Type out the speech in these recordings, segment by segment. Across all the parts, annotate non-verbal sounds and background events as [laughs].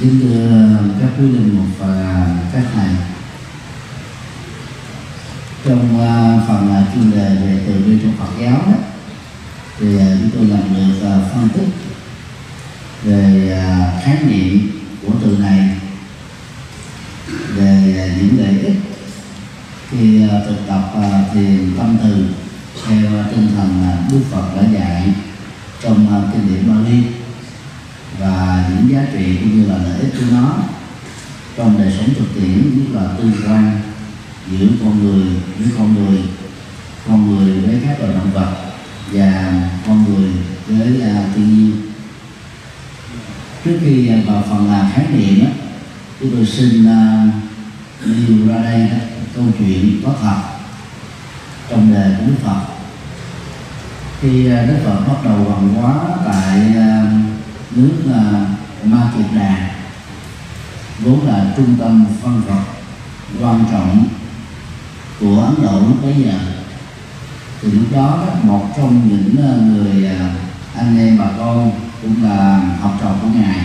kính thưa ờ, các quý linh mục và các thầy trong ờ, phần ờ, chuyên đề về từ bi trong Phật giáo đó, thì chúng tôi làm được phân tích về khái niệm của từ này về những lợi ích khi thực tập thiền tâm từ theo tinh thần Đức Phật đã dạy trong kinh điển Bali và những giá trị cũng như là lợi ích của nó trong đời sống thực tiễn nhất là tương quan giữa con người với con người con người với các loài động vật và con người với uh, thiên nhiên. Trước khi à, vào phần là khái niệm á chúng tôi xin uh, ra đây đó, câu chuyện có thật trong đề của Đức Phật. Khi uh, Đức Phật bắt đầu hoàn hóa tại uh, đến uh, Ma Kiệt Đà vốn là trung tâm phân Phật quan trọng của Ấn Độ lúc bấy giờ. Thì lúc đó một trong những ờ, người ờ, anh em bà con cũng là học trò của ngài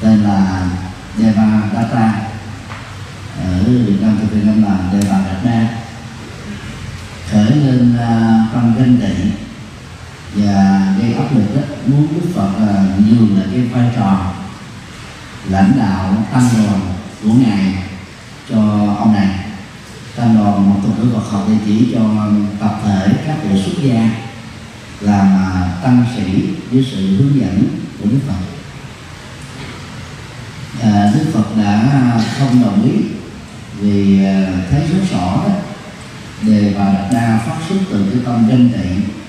tên là Deva Datta ở Việt Nam thì Việt Nam là Deva Datta khởi lên ờ, trong kinh tị và gây áp lực đó, muốn Đức Phật là nhường lại cái vai trò lãnh đạo tăng đoàn của ngài cho ông này tăng đoàn một tuần ngữ Phật học thì chỉ cho tập thể các vị xuất gia làm à, tăng sĩ dưới sự hướng dẫn của Đức Phật. À, Đức Phật đã không đồng ý vì à, thấy rất rõ đó đề bà Đạt Đa phát xuất từ cái tâm ganh tị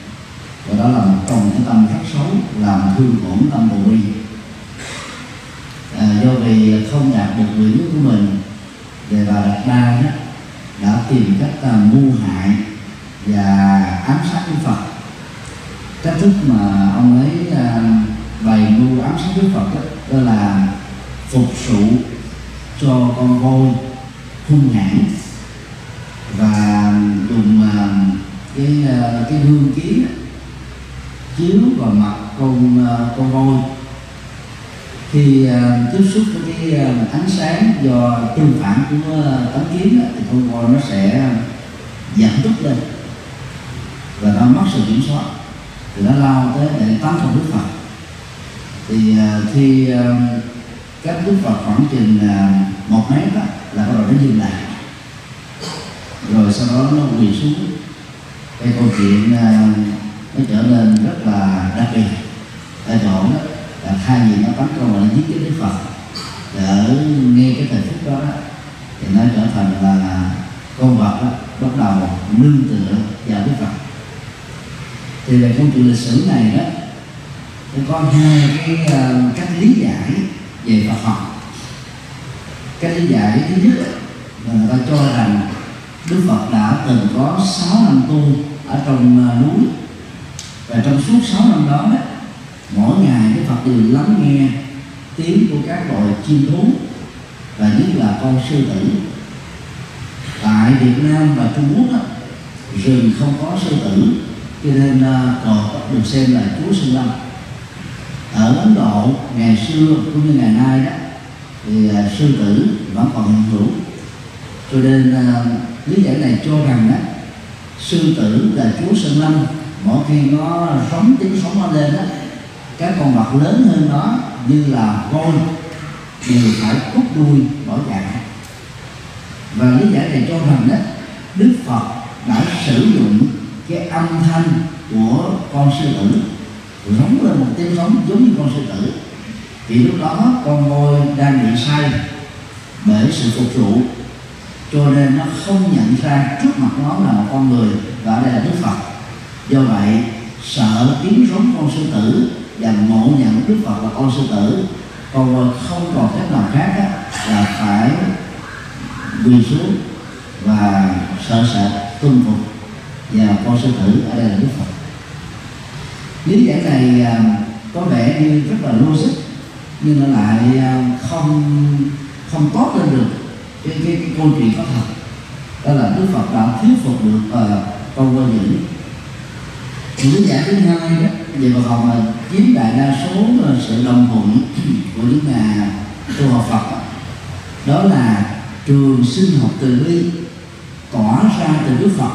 và đó là một trong những tâm rất xấu làm thương tổn tâm bồ bi à, do vì không đạt được nguyện ước của mình về bà đạt đa đó đã tìm cách là mưu hại và ám sát đức phật. Cách thức mà ông ấy à, bày mưu ám sát đức phật đó, đó là phục sự cho con voi hung hãn và dùng à, cái à, cái hương kiếm chiếu vào mặt con à, con voi. Khi uh, à, tiếp xúc với cái uh, ánh sáng do tương phản của uh, tấm kiếm thì con voi nó sẽ giảm tốc lên. Và nó mất sự kiểm soát. Thì nó lao tới để tấn công đức phật. Thì uh, khi uh, cách đức phật khoảng chừng uh, một mét đó, là bắt đầu nó dừng lại. Rồi sau đó nó quỳ xuống. Cái câu chuyện uh, nó trở nên rất là đặc biệt. Tại chỗ đó là thay vì nó tấn công và nó giết cái đức phật để nghe cái thời phút đó, đó thì nó trở thành là con vật đó, bắt đầu nương tựa vào đức phật. Thì về câu chuyện lịch sử này đó thì có hai cái uh, cách lý giải về Phật học. Cách lý giải thứ nhất là người ta cho rằng Đức Phật đã từng có 6 năm tu ở trong uh, núi và trong suốt 6 năm đó, mỗi ngày Đức Phật đều lắng nghe tiếng của các loài chim thú và nhất là con sư tử. Tại Việt Nam và Trung Quốc đó, rừng không có sư tử cho nên à, còn được xem là chúa sư lâm. Ở Ấn Độ ngày xưa cũng như ngày nay đó thì à, sư tử vẫn còn hiện hữu. Cho nên à, lý giải này cho rằng đó sư tử là chúa sơn lâm mỗi khi nó sống tiếng sống nó lên đó các con vật lớn hơn nó như là voi, đều phải cút đuôi bỏ chạy. Và lý giải này cho rằng đó đức phật đã sử dụng cái âm thanh của con sư tử, giống lên một tiếng sống giống như con sư tử. Thì lúc đó con voi đang bị say bởi sự phục vụ, cho nên nó không nhận ra trước mặt nó là một con người và đây là đức phật do vậy sợ tiếng giống con sư tử và ngộ nhận đức phật là con sư tử. Còn không còn cách nào khác đó, là phải quỳ xuống và sợ sợ tuân phục. Và con sư tử ở đây là đức phật. Lý giải này à, có vẻ như rất là logic nhưng nó lại à, không không tốt lên được cái, cái, cái câu chuyện có thật đó là đức phật đã thuyết phục được uh, con voi dữ lý giả thứ hai đó, về Phật học mà chiếm đại đa số ờ, sự đồng thuận [clears throat] của những nhà tu học Phật đó là trường sinh học từ bi, tỏa ra từ Đức Phật.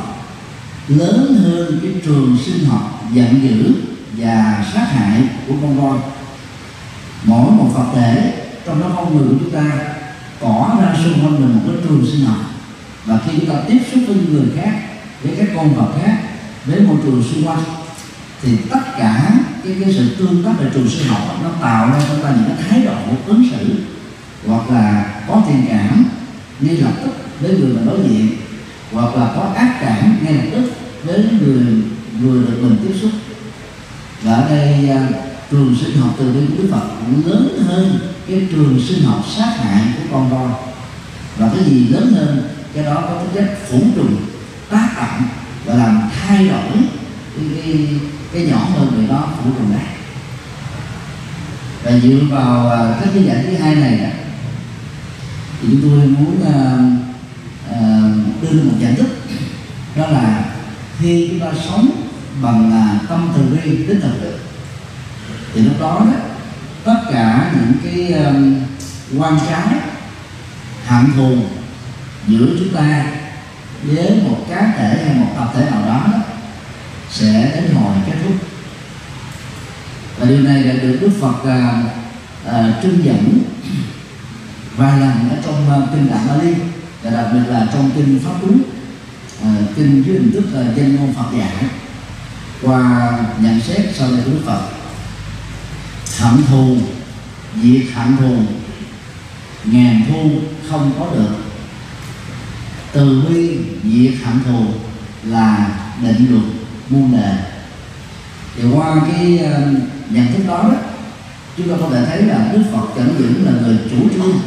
Lớn hơn cái trường sinh học giận dữ và sát hại của con voi. Mỗi một Phật thể, trong đó con người của chúng ta tỏ ra xung quanh mình một cái trường sinh học. Và khi chúng ta tiếp xúc với những người khác, với các con vật khác, với môi trường xung quanh thì tất cả cái, cái sự tương tác về trường sinh học nó tạo ra cho ta những cái thái độ ứng xử hoặc là có thiện cảm ngay lập tức với người mà đối diện hoặc là có ác cảm ngay lập tức với người vừa được mình tiếp xúc. Và ở đây à, trường sinh học từ bi của Đức Phật lớn hơn cái trường sinh học sát hại của con voi. Và cái gì lớn hơn cái đó có tính chất phủ trùng tác động và làm thay đổi cái, cái, cái nhỏ hơn người đó cũng cùng này và dựa vào à, các cái giải thứ hai này đó, thì chúng tôi muốn uh, uh, đưa một giải thức đó là khi chúng ta sống bằng uh, tâm từ bi đến thật thực thì lúc đó đó tất cả những cái um, quan trái hận thù giữa chúng ta với một cá thể hay một tập thể nào đó, đó sẽ đến hồi kết thúc. Và điều này đã được Đức Phật à, à, trưng dẫn vài lần ở trong uh, kinh Tạng Bali và đặc biệt là trong kinh Pháp Cú à, kinh dưới hình thức là danh ngôn Phật dạy qua nhận xét sau này của Đức Phật. Hận thù diệt hận thù ngàn thu không có được. Từ bi diệt hận thù là định luật muôn đề thì qua cái uh, nhận thức đó, đó chúng ta có thể thấy là đức phật chẳng những là người chủ trương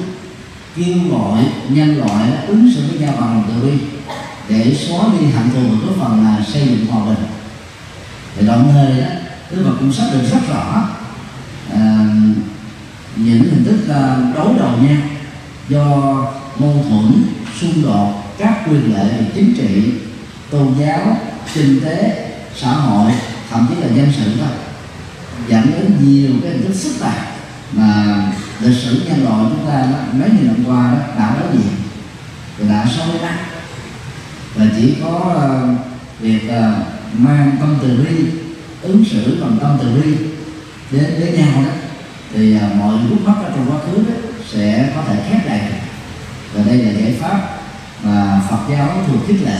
kêu gọi nhân loại ứng xử với nhau bằng lòng từ bi để xóa đi hạnh thù một phần là xây dựng hòa bình. Thì đồng thời đó đức phật cũng xác định rất rõ à, những hình thức uh, đối đầu nhau do mâu thuẫn xung đột các quyền lệ về chính trị tôn giáo kinh tế xã hội thậm chí là dân sự thôi dẫn đến nhiều cái hình thức phức tạp mà lịch sử nhân loại chúng ta đó, mấy nghìn năm qua đó đã đối diện và đã so với đắc và chỉ có uh, việc uh, mang tâm từ bi ứng xử bằng tâm từ bi đến với nhau đó thì uh, mọi lúc mắc ở trong quá khứ đó, sẽ có thể khép lại. Và đây là giải pháp mà Phật giáo thường khích lệ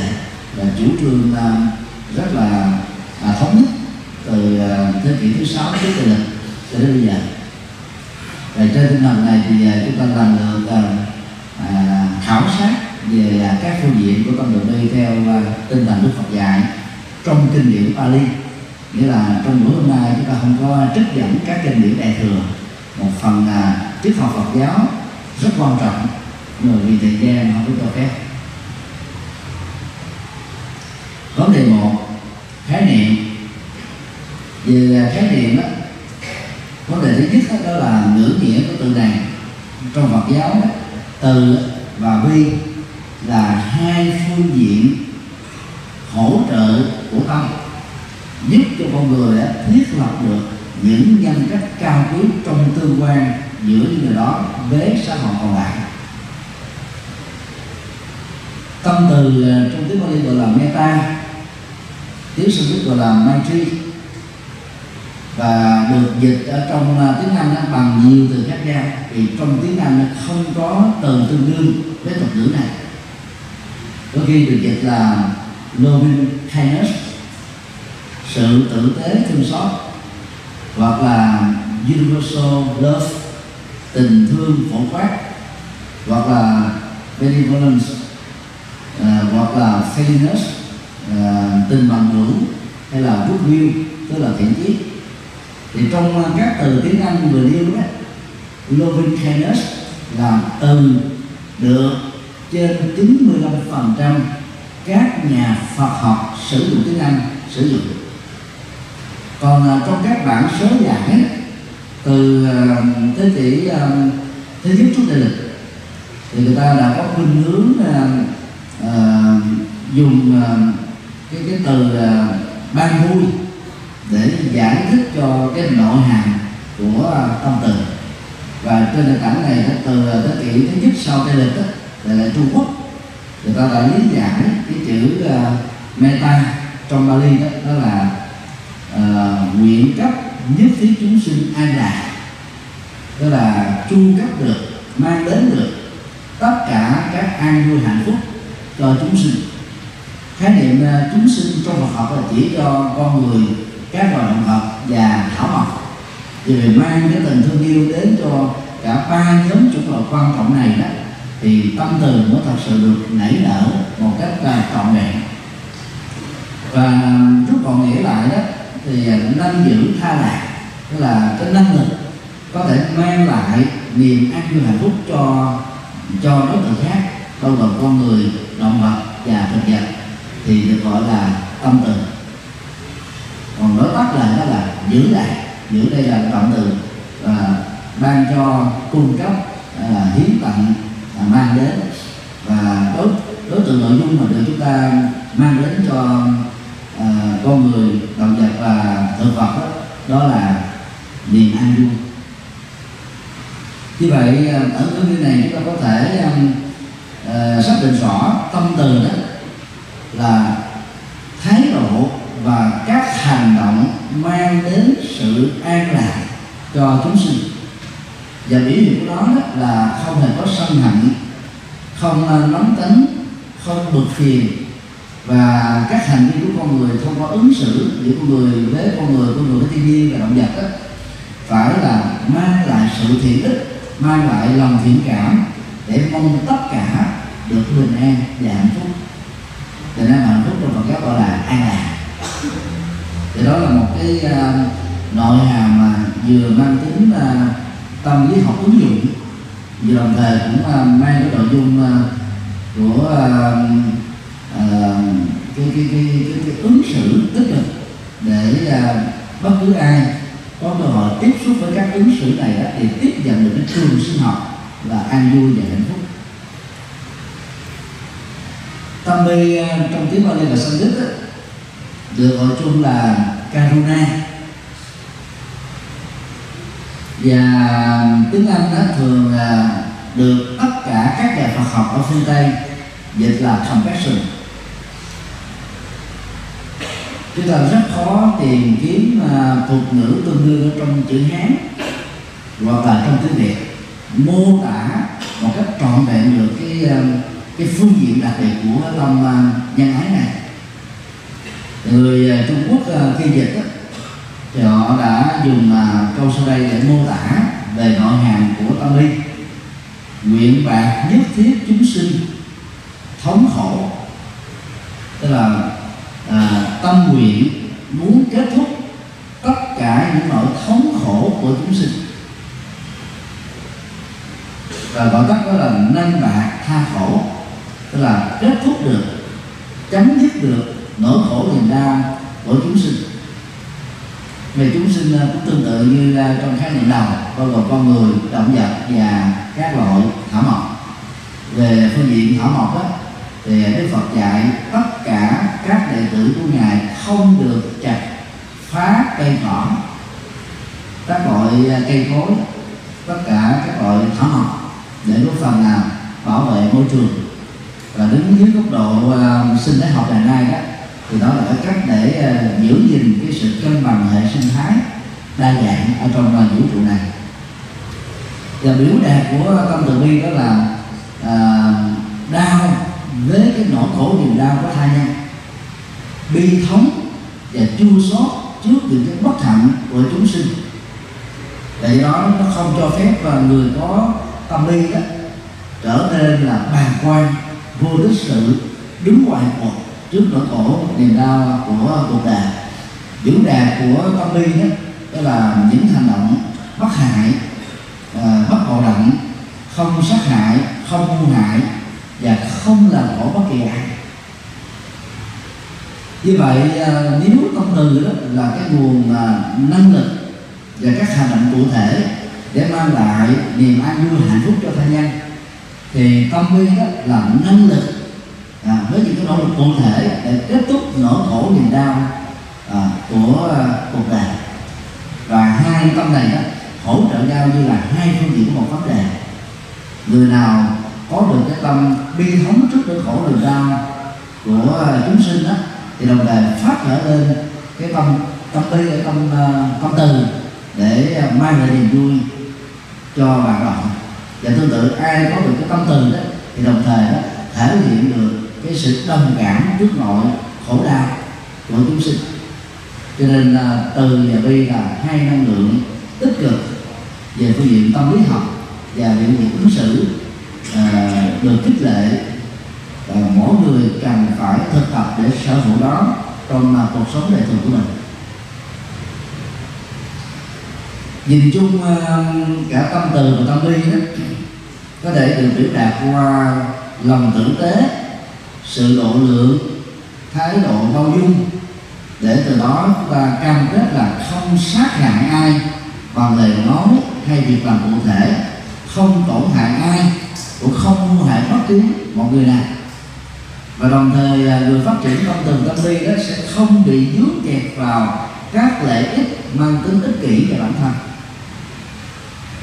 là chủ trương uh, rất là à, thống nhất. Từ à, thế kỷ thứ sáu trước đây lịch cho đến bây giờ. Và trên tinh thần này thì à, chúng ta làm được à, à, khảo sát về à, các phương diện của con đường đi theo à, tinh thần Đức Phật dạy trong kinh điển Pali. Nghĩa là trong buổi hôm nay chúng ta không có trích dẫn các kinh điển đại thừa. Một phần là triết học Phật giáo rất quan trọng. Nhưng mà vì thời gian không có cho phép vấn đề một khái niệm về khái niệm đó vấn đề thứ nhất đó, đó là ngữ nghĩa của từ này. Trong Phật giáo đó, từ và vi là hai phương diện hỗ trợ của tâm giúp cho con người thiết lập được những nhân cách cao quý trong tương quan giữa những người đó với xã hội còn lại. Tâm từ ờ, trong tiếng Bali gọi là meta tiếng Sanskrit gọi là Maitri và được dịch ở trong à, tiếng Anh bằng nhiều từ khác nhau. Vì trong tiếng Anh nó không có từ tương đương với thuật ngữ này. Có khi được dịch là loving kindness sự tử tế thương xót hoặc là universal love tình thương phổ quát hoặc là benevolence uh, hoặc là fairness uh, à, tình bằng hữu hay là goodwill tức là thiện chí thì trong à, các từ tiếng Anh vừa nêu đó loving kindness là từ được trên 95% các nhà Phật học sử dụng tiếng Anh sử dụng. Còn à, trong các bản số giải từ à, thế kỷ thế giới trước đại lịch thì người ta đã có khuynh hướng uh, uh, dùng uh, cái cái từ uh, ban vui để giải thích cho cái nội hàm của à, tâm từ. Và trên nền tảng này từ thế kỷ thứ nhất sau tây lịch đó, là Trung Quốc. Người ta đã lý giải cái chữ uh, meta trong Bali đó, đó là uh, nguyện cấp nhất thiết chúng sinh an lạc. Đó là chu cấp được mang đến được tất cả các an vui hạnh phúc cho chúng sinh. Khái niệm uh, chúng sinh trong Phật học là chỉ cho con người các loài động vật và thảo mộc vì mang cái tình thương yêu đến cho cả ba nhóm chủng loại quan trọng này đó, thì tâm từ mới thật sự được nảy nở một cách trọn vẹn. Và rút còn nghĩa lại đó, thì năng giữ tha lạc, tức là cái năng lực có thể mang lại niềm an vui hạnh phúc cho cho đối tượng khác, bao gồm con người, động vật và thực vật, thì được gọi là tâm từ còn nói tắt lại đó là giữ lại giữ đây là động từ và ban cho cung cấp là hiến tặng là mang đến. Và đối đối tượng nội dung mà được chúng ta mang đến cho à, con người động vật và thực vật đó, đó là niềm an vui. Như vậy à, ở cái như này chúng ta có thể um, uh, xác định rõ tâm từ đó là thái độ và các hành động mang đến sự an lạc cho chúng sinh. Và biểu hiện của đó là không hề có sân hận, không ờ, nóng tính, không bực phiền. Và các hành vi của con người thông qua ứng xử giữa con người với con người con người với thiên nhiên và động vật đó, phải là mang lại sự thiện ích, mang lại lòng thiện cảm để mong tất cả được bình an và hạnh phúc. Cho nên hạnh phúc trong Phật giáo gọi là an lạc thì đó là một cái uh, nội hàm mà vừa mang tính uh, tâm lý học ứng dụng vừa đồng thời cũng uh, mang cái nội dung uh, của uh, uh, cái, cái, cái, cái, cái ứng xử tích cực để uh, bất cứ ai có cơ hội tiếp xúc với các ứng xử này đó, thì tiếp nhận được cái trường sinh học là an vui và hạnh phúc. Tâm bi trong tiếng Bali và Sanskrit được gọi chung là Karuna. Và tiếng Anh đó thường là được tất cả các nhà Phật học ở phương Tây dịch là compassion. Chúng ta rất khó tìm kiếm à, thuật ngữ tương đương ở trong chữ hán hoặc là trong tiếng việt, mô tả một cách trọn vẹn được cái à, cái phương diện đặc biệt của tâm à, nhân ái này người à, trung quốc à, khi dịch đó, thì họ đã dùng à, câu sau đây để mô tả về nội hàm của tâm linh nguyện bạc nhất thiết chúng sinh thống khổ. Tức là à, tâm nguyện muốn kết thúc tất cả những nỗi thống khổ của chúng sinh. Và gọi tắt đó là nâng bạc tha khổ. Tức là kết thúc được chấm dứt được nỗi khổ niềm đau của chúng sinh. Về chúng sinh ờ, cũng tương tự như ờ, trong khái niệm đầu bao gồm con người động vật và các loại thảo mộc. Về phương diện thảo mộc đó thì đức phật dạy tất cả các đệ tử của ngài không được chặt phá cây cỏ các loại ờ, cây cối tất cả các loại thảo mộc để góp phần nào bảo vệ môi trường. Và đứng dưới góc độ uh, sinh thái học ngày nay đó thì đó là cái cách để uh, giữ gìn cái sự cân bằng hệ sinh thái đa dạng ở trong uh, vũ trụ này. Và biểu đạt của tâm từ bi đó là à, đau với cái nỗi khổ niềm đau của thai nhân. Bi thống và chua xót trước những cái bất hạnh của chúng sinh. Để đó nó không cho phép và người có tâm bi đó trở nên là bàng quan vô tích sự đứng ngoài cuộc trước nỗi khổ niềm đau của cuộc đời biểu đà của tâm lý đó, đó là những hành động bất hại à, bất bạo động không sát hại không hung hại và không làm khổ bất kỳ ai. Như vậy à, nếu tâm từ đó là cái nguồn à, năng lực và các hành động cụ thể để mang lại niềm an vui hạnh phúc cho thân nhân thì tâm lý đó là năng lực à, với những cái nỗ lực cụ thể để kết thúc nỗi khổ niềm đau à, của à, cuộc đời. Và hai tâm này đó hỗ trợ nhau như là hai phương diện của một vấn đề. Người nào có được cái tâm bi thống trước nỗi khổ niềm đau của chúng sinh đó thì đồng thời phát khởi lên cái tâm tâm bi ở tâm à, tâm từ để mang lại niềm vui cho bạn đó và tương tự ai có được cái tâm từ đó thì đồng thời đó thể hiện được cái sự đồng cảm trước nội khổ đau của chúng sinh. Cho nên là từ và bi là hai năng lượng tích cực về phương diện tâm lý học và về diện ứng xử à, được khích lệ và mỗi người cần phải thực tập để sở hữu đó trong uh, cuộc sống đời thường của mình. Nhìn chung à, cả tâm từ và tâm bi đó có thể được biểu đạt qua lòng tử tế sự độ lượng, thái độ bao dung. Để từ đó chúng ta cam kết là không sát hại ai, bằng lời nói hay việc làm cụ thể. Không tổn hại ai, cũng không mua hại bất cứ mọi người nào. Và đồng thời người phát triển tâm từ tâm bi đó sẽ không bị dướng kẹt vào các lợi ích mang tính ích kỷ cho bản thân.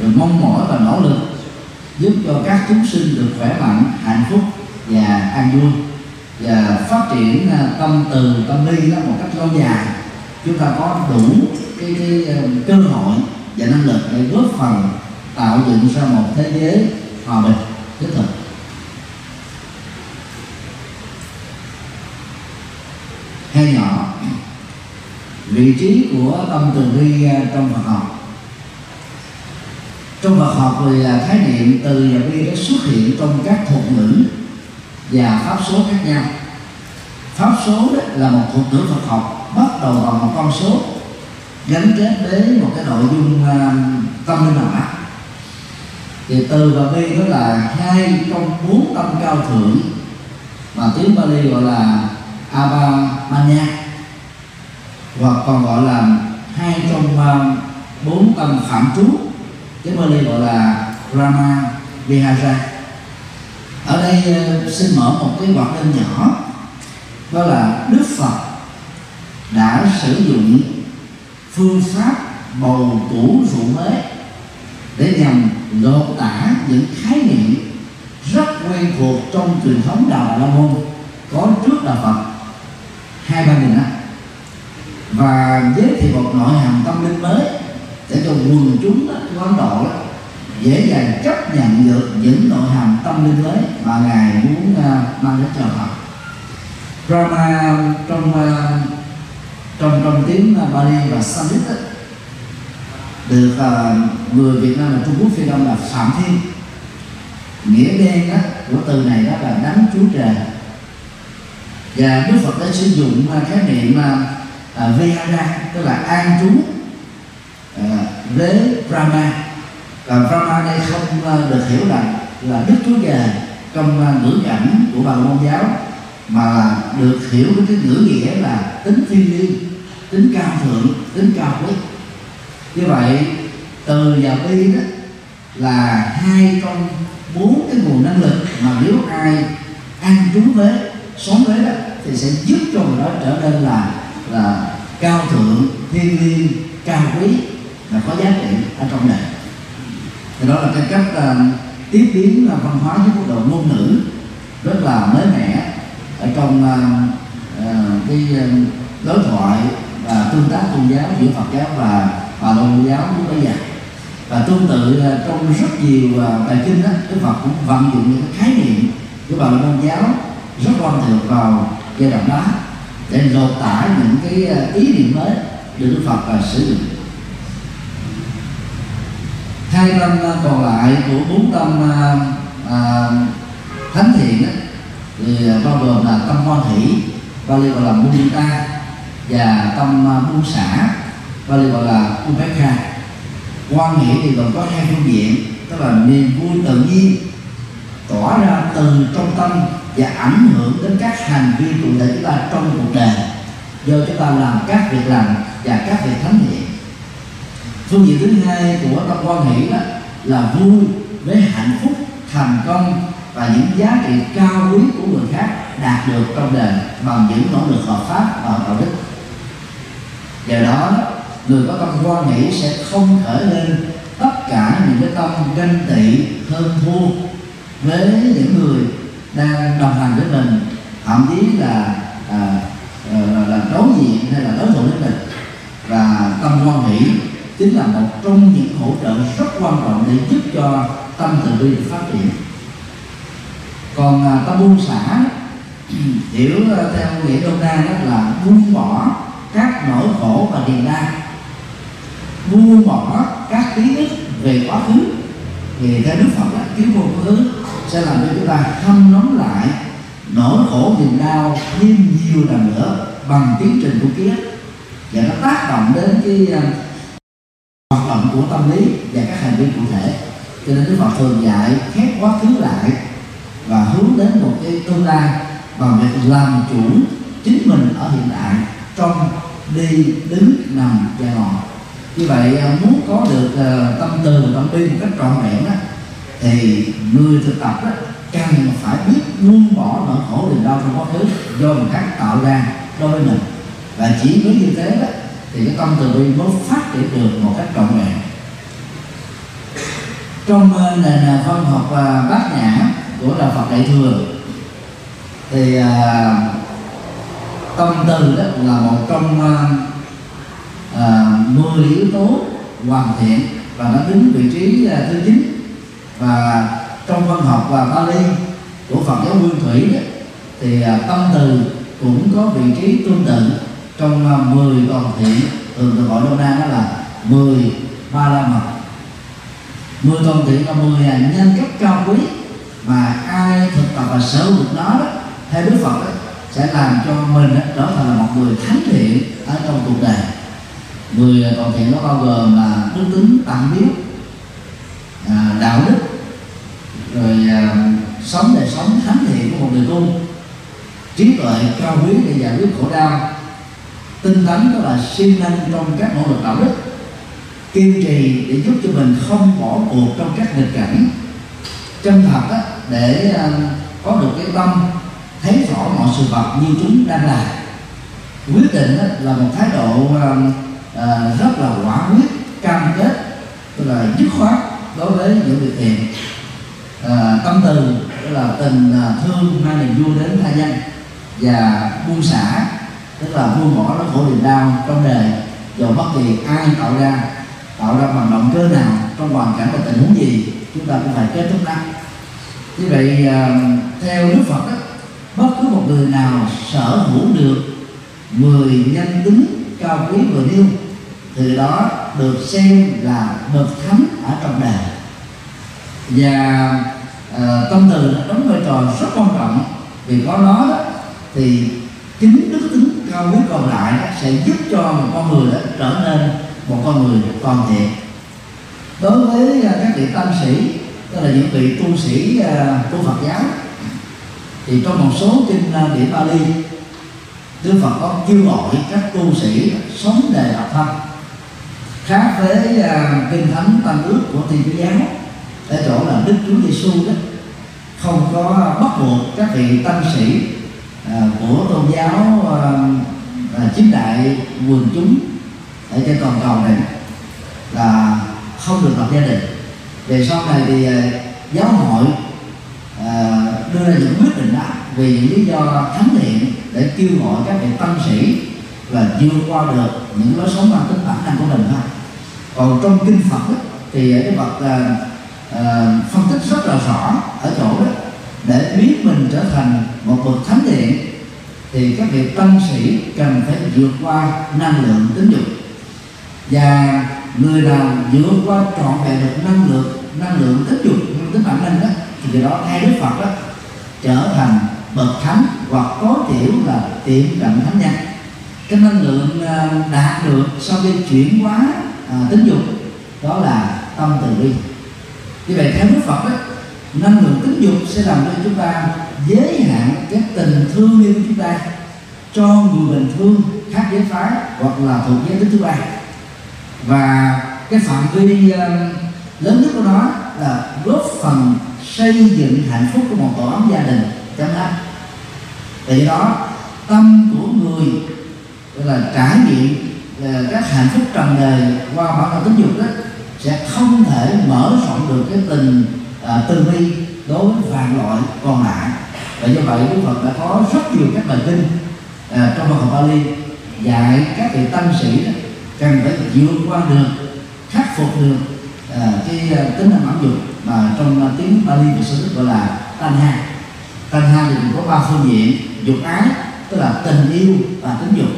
Rồi mong mỏi và nỗ lực giúp cho các chúng sinh được khỏe mạnh, hạnh phúc và an vui và phát triển à, tâm từ tâm ly đó một cách lâu dài. Chúng ta có đủ cái, cái, ờ, cơ hội và năng lực để góp phần tạo dựng ra một thế giới hòa bình thiết thực. Hay nhỏ vị trí của tâm từ bi à, trong Phật học. Trong Phật học thì khái niệm từ và bi đã xuất hiện trong các thuật ngữ và pháp số khác nhau. Pháp số đó là một thuật ngữ Phật học bắt đầu bằng một con số gắn kết với một cái nội dung uh, tâm linh nào đó thì từ và bi đó là hai trong bốn tâm cao thượng mà tiếng Bali gọi là Abhamanya hoặc còn gọi là hai trong uh, bốn tâm phạm trú. Tiếng Bali gọi là rama Vihara ở đây ờ, xin mở một cái hoạt đơn nhỏ đó là Đức Phật đã sử dụng phương pháp bầu cũ rượu mới để nhằm lột tả những khái niệm rất quen thuộc trong truyền thống đạo Đại La Môn có trước đạo Phật. Hai ba nghìn năm và giới thiệu một nội hàm tâm linh mới để cho quần chúng của Ấn Độ đó, dễ dàng chấp nhận được những nội hàm tâm linh mới mà ngài muốn uh, mang đến cho họ. Brahma trong uh, trong trong tiếng Bali và Sanskrit được uh, người Việt Nam và Trung Quốc phiên âm là Phạm Thiên. Nghĩa đen đó, của từ này đó là đấng chúa trời. Và Đức Phật đã sử dụng uh, khái niệm uh, Vihara tức là an trú uh, với Brahma và Brahma đây không được hiểu là là Đức Chúa Trời trong à, ngữ cảnh của bà môn giáo mà là được hiểu với cái ngữ nghĩa là tính thiêng liêng, tính cao thượng, tính cao quý. Như vậy, từ và bi đó là hai trong bốn cái nguồn năng lực mà nếu ai ăn trú với sống với đó thì sẽ giúp cho người đó trở nên là là cao thượng thiên liêng, cao quý và có giá trị ở trong đời thì đó là cái cách uh, tiếp biến uh, văn hóa với mức độ ngôn ngữ rất là mới mẻ ở trong uh, uh, cái uh, đối thoại và tương tác tôn giáo giữa Phật giáo và và tôn giáo lúc bây giờ. Và tương tự trong rất nhiều bài kinh đó Đức Phật cũng vận dụng những cái khái niệm của bà môn giáo rất quan trọng vào giai đoạn đó để lột tả những cái ý niệm mới được Đức Phật sử dụng hai tâm à, còn lại của bốn tâm à, à thánh thiện đó, thì à, bao gồm là tâm hoan hỷ Bali gọi là mudita và tâm buông xả Bali gọi là upekha quan hệ thì gồm có hai phương diện tức là niềm vui tự nhiên tỏa ra từ trong tâm và ảnh hưởng đến các hành vi cụ thể chúng ta trong cuộc đời do chúng ta làm các việc làm và các việc thánh thiện phương diện thứ hai của tâm quan hệ đó là vui với hạnh phúc thành công và những giá trị cao quý của người khác đạt được trong đời bằng những nỗ lực hợp pháp và đạo đức. Do đó người có tâm quan nghĩ sẽ không khởi lên tất cả những cái tâm ganh tị hơn thua với những người đang đồng hành với mình thậm chí là à, à là, là đối diện hay là đối thủ với mình. Và tâm quan hỷ chính là một trong những hỗ trợ rất quan trọng để giúp cho tâm từ bi phát triển. Còn à, tâm buông xả [clears throat] hiểu à, theo nghĩa đông na đó là buông bỏ các nỗi khổ và niềm đau. Buông bỏ các ký ức về quá khứ thì theo đức phật là kiến vô khứ sẽ làm cho chúng ta hâm nóng lại nỗi khổ niềm đau thêm nhiều lần nữa bằng tiến trình của ký và nó tác động đến cái à, hoạt động của tâm lý và các hành vi cụ thể. Cho nên đức phật thường dạy khép quá khứ lại và hướng đến một cái tương lai bằng việc làm chủ chính mình ở hiện tại trong đi đứng nằm và ngồi như vậy à, muốn có được uh, tâm từ và tâm bi một cách trọn vẹn đó thì người thực tập đó cần phải biết buông bỏ nỗi khổ niềm đau trong quá khứ do người khác tạo ra đối với mình. Và chỉ với như thế đó thì cái tâm từ bi mới phát triển được một cách trọn vẹn. Trong ờ, nền ờ, văn học ờ, bát nhã của đạo Phật Đại thừa thì tâm từ đó là một trong mười uh, yếu tố hoàn thiện và nó đứng vị trí uh, thứ chín và trong văn học và Bali của Phật giáo Nguyên Thủy đó, thì uh, tâm từ cũng có vị trí tương tự trong 10 toàn thiện thường được gọi đông nam đó là 10 ba la mật. 10 toàn thiện là 10 à, nhân cách cao quý mà ai thực tập và sở hữu nó đó theo Đức Phật đó, sẽ làm cho mình đó, trở thành là một người thánh thiện ở trong cuộc đời. Mười à, toàn thiện nó bao gồm là đức tính tạm biết à, đạo đức rồi à, sống đời sống thánh thiện của một người tu. Trí tuệ cao quý để giải quyết khổ đau tinh tấn đó là siêng năng trong các nỗ lực đạo đức. Kiên trì để giúp cho mình không bỏ cuộc trong các nghịch cảnh. Chân thật đó, để à, có được cái tâm thấy rõ mọi sự vật như chúng đang là. Quyết định đó, là một thái độ à, à, rất là quả quyết cam kết tức là dứt khoát đối với những việc thiện. À, tâm từ tức là tình thương mang niềm vui đến tha nhân và buông xả tức là buông bỏ nó khổ niềm đau trong đời. Dù bất kỳ ai tạo ra tạo ra bằng động cơ nào trong hoàn cảnh và tình huống gì chúng ta cũng phải kết thúc nó. Như vậy à, theo đức phật đó, bất cứ một người nào sở hữu được 10 nhân tính cao quý vừa nêu từ đó được xem là bậc thánh ở trong đời. Và uh, tâm từ đóng vai trò rất quan trọng vì có nó đó thì chính đức tính cao quý còn lại đó, sẽ giúp cho một con người đó trở nên một con người toàn thiện. Đối với à, các vị tâm sĩ tức là những vị tu sĩ à, của tu Phật giáo thì trong một số kinh à, điển Bali Đức Phật có kêu gọi các tu sĩ sống đời đạo thân khác với uh, kinh thánh tam ước của thiên chúa giáo ở chỗ là Đức Chúa Giêsu đó không có bắt buộc các vị tăng sĩ À, của tôn giáo à, à, chính đại quần chúng ở trên toàn cầu này là không được lập gia đình. Về sau này thì à, giáo hội à, đưa ra những quyết định đó vì những lý do thánh thiện để kêu gọi các vị tăng sĩ và vượt qua được những lối sống mang tính bản năng của mình thôi. Còn trong kinh Phật ấy, thì cái vật à, à, phân tích rất là rõ ở chỗ đó để biết mình trở thành một bậc thánh thiện thì các vị tăng sĩ cần phải vượt qua năng lượng tính dục. Và người nào vượt qua trọn vẹn được năng lượng năng lượng tính dục năng tính bản năng đó thì từ đó theo đức phật đó trở thành bậc thánh hoặc có tiểu là tiệm cận thánh nhân. Cái năng lượng à, đạt được sau khi chuyển hóa à, tính dục đó là tâm từ bi. Như vậy theo đức phật đó năng lượng tính dục sẽ làm cho chúng ta giới hạn cái tình thương yêu của chúng ta cho người bình thường khác giới phái hoặc là thuộc giới tính thứ ba. Và cái phạm vi uh, lớn nhất của nó là góp phần xây dựng hạnh phúc của một tổ ấm gia đình chấm hết vì đó tâm của người là trải nghiệm uh, các hạnh phúc trần đời qua bản thân tính dục đó sẽ không thể mở rộng được cái tình à, từ bi đối với vàng loại còn lại. Và do vậy Đức Phật đã có rất nhiều các bài kinh à, trong văn học Bali dạy các vị tăng sĩ đó, cần phải vượt qua được khắc phục được à, cái à, tính năng mãn dục mà trong à, tiếng Bali và Sanskrit gọi là tanha tanha thì có ba phương diện dục ái tức là tình yêu và tính dục.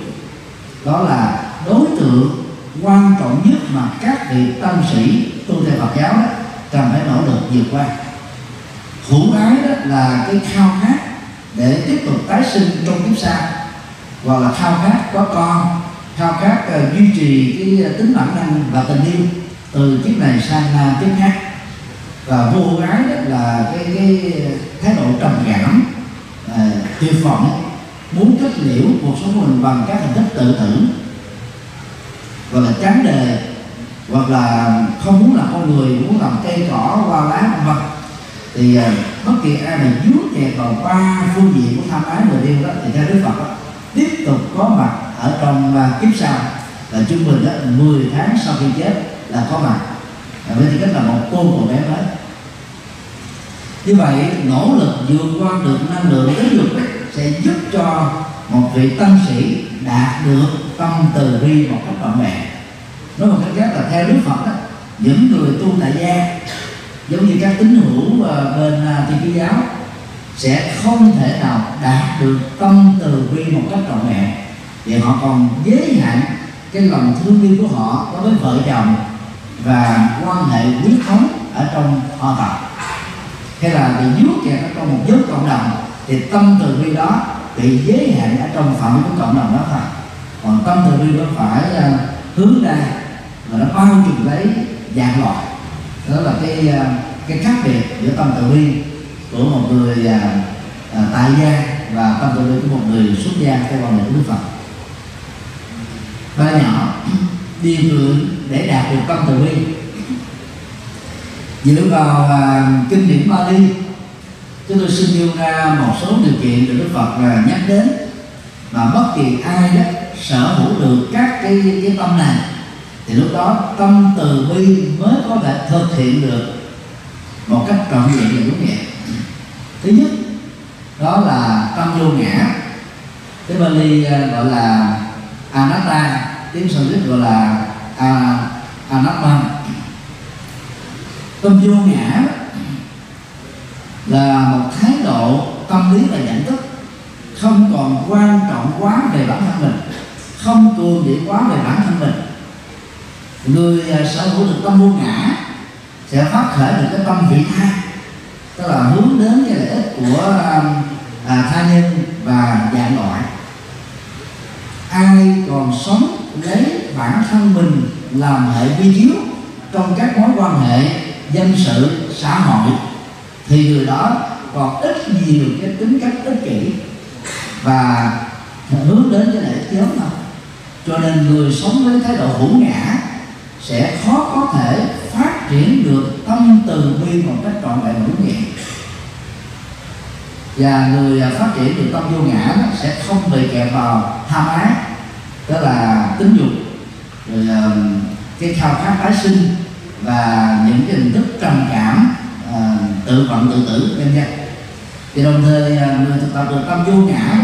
Đó là đối tượng quan trọng nhất mà các vị tăng sĩ tu theo Phật giáo đó cần phải nỗ lực vượt qua. Hữu ái đó là cái khao khát để tiếp tục tái sinh trong kiếp sau. Hoặc là khao khát có con khao khát uh, duy trì cái ờ, tính bản năng và tình yêu từ kiếp này sang uh, kiếp khác. Và vô ái đó là cái cái thái độ trầm cảm uh, tuyệt vọng muốn kết liễu cuộc sống của mình bằng các hình thức tự tử. Gọi là chán đề hoặc là không muốn làm con người muốn làm cây cỏ hoa lá vân vân. Thì à, bất kỳ ai mà dướng nhẹ vào ba phương diện của tham ái người yêu đó thì theo đức phật đó, tiếp tục có mặt ở trong à, kiếp sau. Là trung bình đó 10 tháng sau khi chết là có mặt. Và với tư cách là một cô của bé mới. Như vậy nỗ lực vượt qua được năng lượng giới dục sẽ giúp cho một vị tâm sĩ đạt được tâm từ bi một cách trọn vẹn nói một cách khác là theo đức phật đó, những người tu tại gia giống như các tín hữu ờ, bên à, thiên chúa giáo sẽ không thể nào đạt được tâm từ bi một cách trọn vẹn. Vì họ còn giới hạn cái lòng thương yêu của họ đối với vợ chồng và quan hệ huyết thống ở trong họ tộc hay là bị vướng kẹt ở trong một giới cộng đồng thì tâm từ bi đó bị giới hạn ở trong phạm vi của cộng đồng đó thôi. Còn tâm từ bi nó phải à, hướng ra mà nó bao trùm lấy dạng loại. Đó là cái à, cái khác biệt giữa tâm từ bi của một người à, à, tại gia và tâm từ bi của một người xuất gia theo quan niệm của Đức Phật. Ba nhỏ [clears throat] điều lượng để đạt được tâm từ bi dựa vào à, kinh điển Bali chúng tôi xin nêu ra một số điều kiện được Đức Phật là nhắc đến mà bất kỳ ai đó sở hữu được các cái cái tâm này thì lúc đó tâm từ bi mới có thể thực hiện được một cách trọn vẹn và đúng nghĩa. Thứ nhất, đó là tâm vô ngã. Cái Bali à, gọi là anatta, tiếng Sanskrit gọi là à, anatman tâm vô ngã là một thái độ tâm lý và nhận thức không còn quan trọng quá về bản thân mình, không cường điệu quá về bản thân mình người à, sở hữu được tâm vô ngã sẽ phát khởi được cái tâm vị tha. Tức là hướng đến cái lợi ích của à, à tha nhân và dạng loại. Ai còn sống lấy bản thân mình làm hệ vi chiếu trong các mối quan hệ dân sự xã hội thì người đó còn ít nhiều cái tính cách ích kỷ và hướng đến cái lợi ích nhóm cho nên người sống với thái độ hữu ngã sẽ khó có thể phát triển được tâm từ bi một cách trọn vẹn đúng nghĩa và người à, phát triển được tâm vô ngã sẽ không bị kẹt vào tham ái đó là tính dục rồi à, cái khao khát tái sinh và những cái hình thức trầm cảm à, tự vận tự tử vân vân. Thì đồng thời à, người thực tập được tâm vô ngã